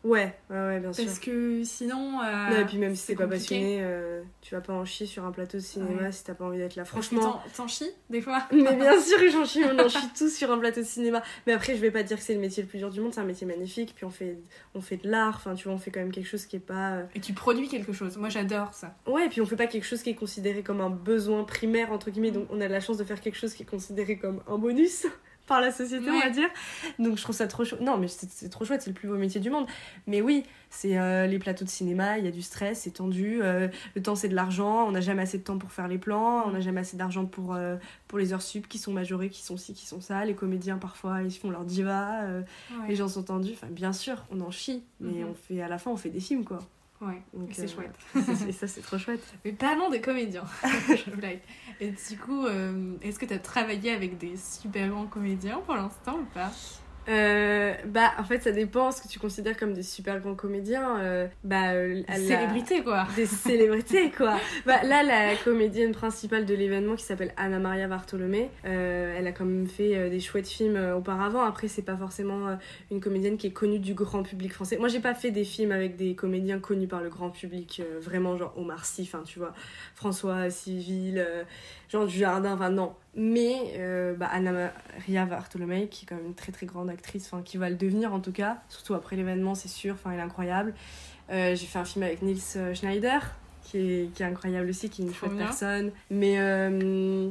Ouais, ouais, ouais, bien sûr. Parce que sinon. euh, Non, et puis même si c'est t'es pas passionné, euh, tu vas pas en chier sur un plateau de cinéma Ouais. si t'as pas envie d'être là. Franchement. t'en- chies des fois Mais bien sûr que j'en chie, on en chie tous sur un plateau de cinéma. Mais après, je vais pas dire que c'est le métier le plus dur du monde, c'est un métier magnifique. Puis on fait, on fait de l'art, enfin, tu vois, on fait quand même quelque chose qui est pas. euh, Et tu produis quelque chose. Moi, j'adore ça. Ouais, et puis on fait pas quelque chose qui est considéré comme un besoin primaire, entre guillemets. Donc on a de la chance de faire quelque chose qui est considéré comme un bonus par la société, on va dire. Donc je trouve ça trop chouette. Non, mais c'est trop chouette, c'est le plus beau métier du monde. Mais oui, c'est euh, les plateaux de cinéma, il y a du stress, c'est tendu. euh, le temps, c'est de l'argent. On n'a jamais assez de temps pour faire les plans. On n'a jamais assez d'argent pour, euh, pour les heures sup qui sont majorées, qui sont ci, qui sont ça. Les comédiens, parfois, ils font leur diva. Ouais. Les gens sont tendus. Enfin, bien sûr, on en chie. Mais Mhm. on fait, à la fin, on fait des films, quoi. Ouais, c'est euh, chouette. Et ça, c'est trop chouette. Mais parlons des comédiens. Je blague. Et du coup, euh, est-ce que tu as travaillé avec des super grands comédiens pour l'instant ou pas? Euh, bah, en fait, ça dépend ce que tu considères comme des super grands comédiens. euh, bah, euh, la- Célébrité, quoi. Des célébrités, quoi. bah, là, la comédienne principale de l'événement qui s'appelle Anna Maria Bartolomé, euh, elle a quand même fait euh, des chouettes films auparavant. Après, c'est pas forcément une comédienne qui est connue du grand public français. Moi, j'ai pas fait des films avec des comédiens connus par le grand public, vraiment genre Omar Sy, enfin, tu vois, François Civil, euh, genre du jardin, enfin, non. Mais euh, bah, Anna Maria Bartolomé, qui est quand même une très très grande actrice, enfin, qui va le devenir en tout cas, surtout après l'événement, c'est sûr, enfin, elle est incroyable. Euh, j'ai fait un film avec Nils Schneider, qui est, qui est incroyable aussi, qui est une chouette personne. Mais euh,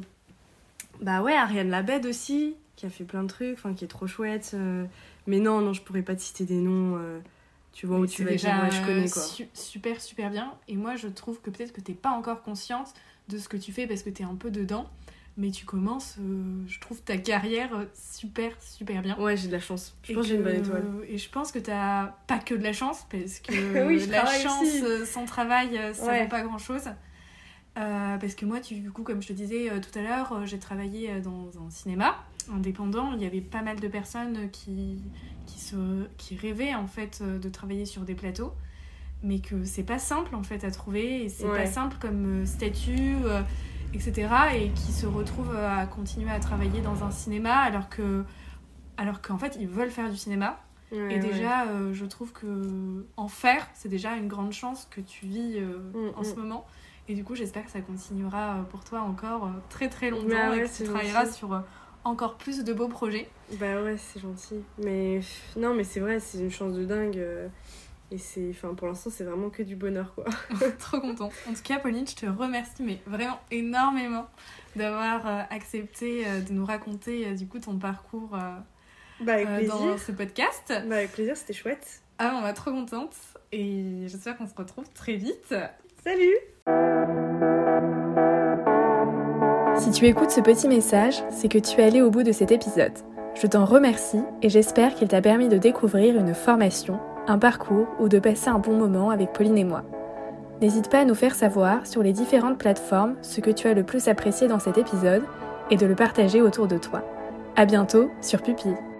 bah ouais, Ariane Labed aussi, qui a fait plein de trucs, enfin qui est trop chouette. mais non, non, je pourrais pas te citer des noms. tu vois où tu vas dire, déjà ouais, je connais quoi. su- super, super bien. Et moi, je trouve que peut-être que t'es pas encore consciente de ce que tu fais parce que t'es un peu dedans. Mais tu commences, euh, je trouve, ta carrière euh, super, super bien. Ouais, j'ai de la chance. Je Et pense que j'ai une bonne étoile. Et je pense que t'as pas que de la chance, parce que Oui, la chance aussi. euh, sans travail, ça Ouais. vaut pas grand chose. parce que moi, tu, du coup, comme je te disais euh, tout à l'heure, euh, j'ai travaillé dans un cinéma indépendant. Il y avait pas mal de personnes qui, qui, se, qui rêvaient en fait de travailler sur des plateaux, mais que c'est pas simple en fait à trouver et c'est Ouais. pas simple comme statut, etc. Et qui se retrouvent à continuer à travailler dans un cinéma alors que alors qu'en fait ils veulent faire du cinéma Ouais, et ouais. déjà euh, je trouve que en faire c'est déjà une grande chance que tu vis euh, Mm, en ce mm. moment et du coup j'espère que ça continuera euh, pour toi encore très très longtemps Bah ouais, et que tu travailleras gentil. sur encore plus de beaux projets Bah ouais, c'est gentil. Mais non, mais c'est vrai, c'est une chance de dingue. Et c'est, enfin, pour l'instant, c'est vraiment que du bonheur quoi. trop contente en tout cas Pauline je te remercie mais vraiment énormément d'avoir euh, accepté euh, de nous raconter euh, du coup ton parcours Bah avec euh, dans ce podcast Bah avec plaisir, c'était chouette. ah on va trop contente et j'espère qu'on se retrouve très vite Salut Si tu écoutes ce petit message, c'est que tu es allé au bout de cet épisode. Je t'en remercie et j'espère qu'il t'a permis de découvrir une formation, un parcours ou de passer un bon moment avec Pauline et moi. N'hésite pas à nous faire savoir sur les différentes plateformes ce que tu as le plus apprécié dans cet épisode et de le partager autour de toi. À bientôt sur Pupille.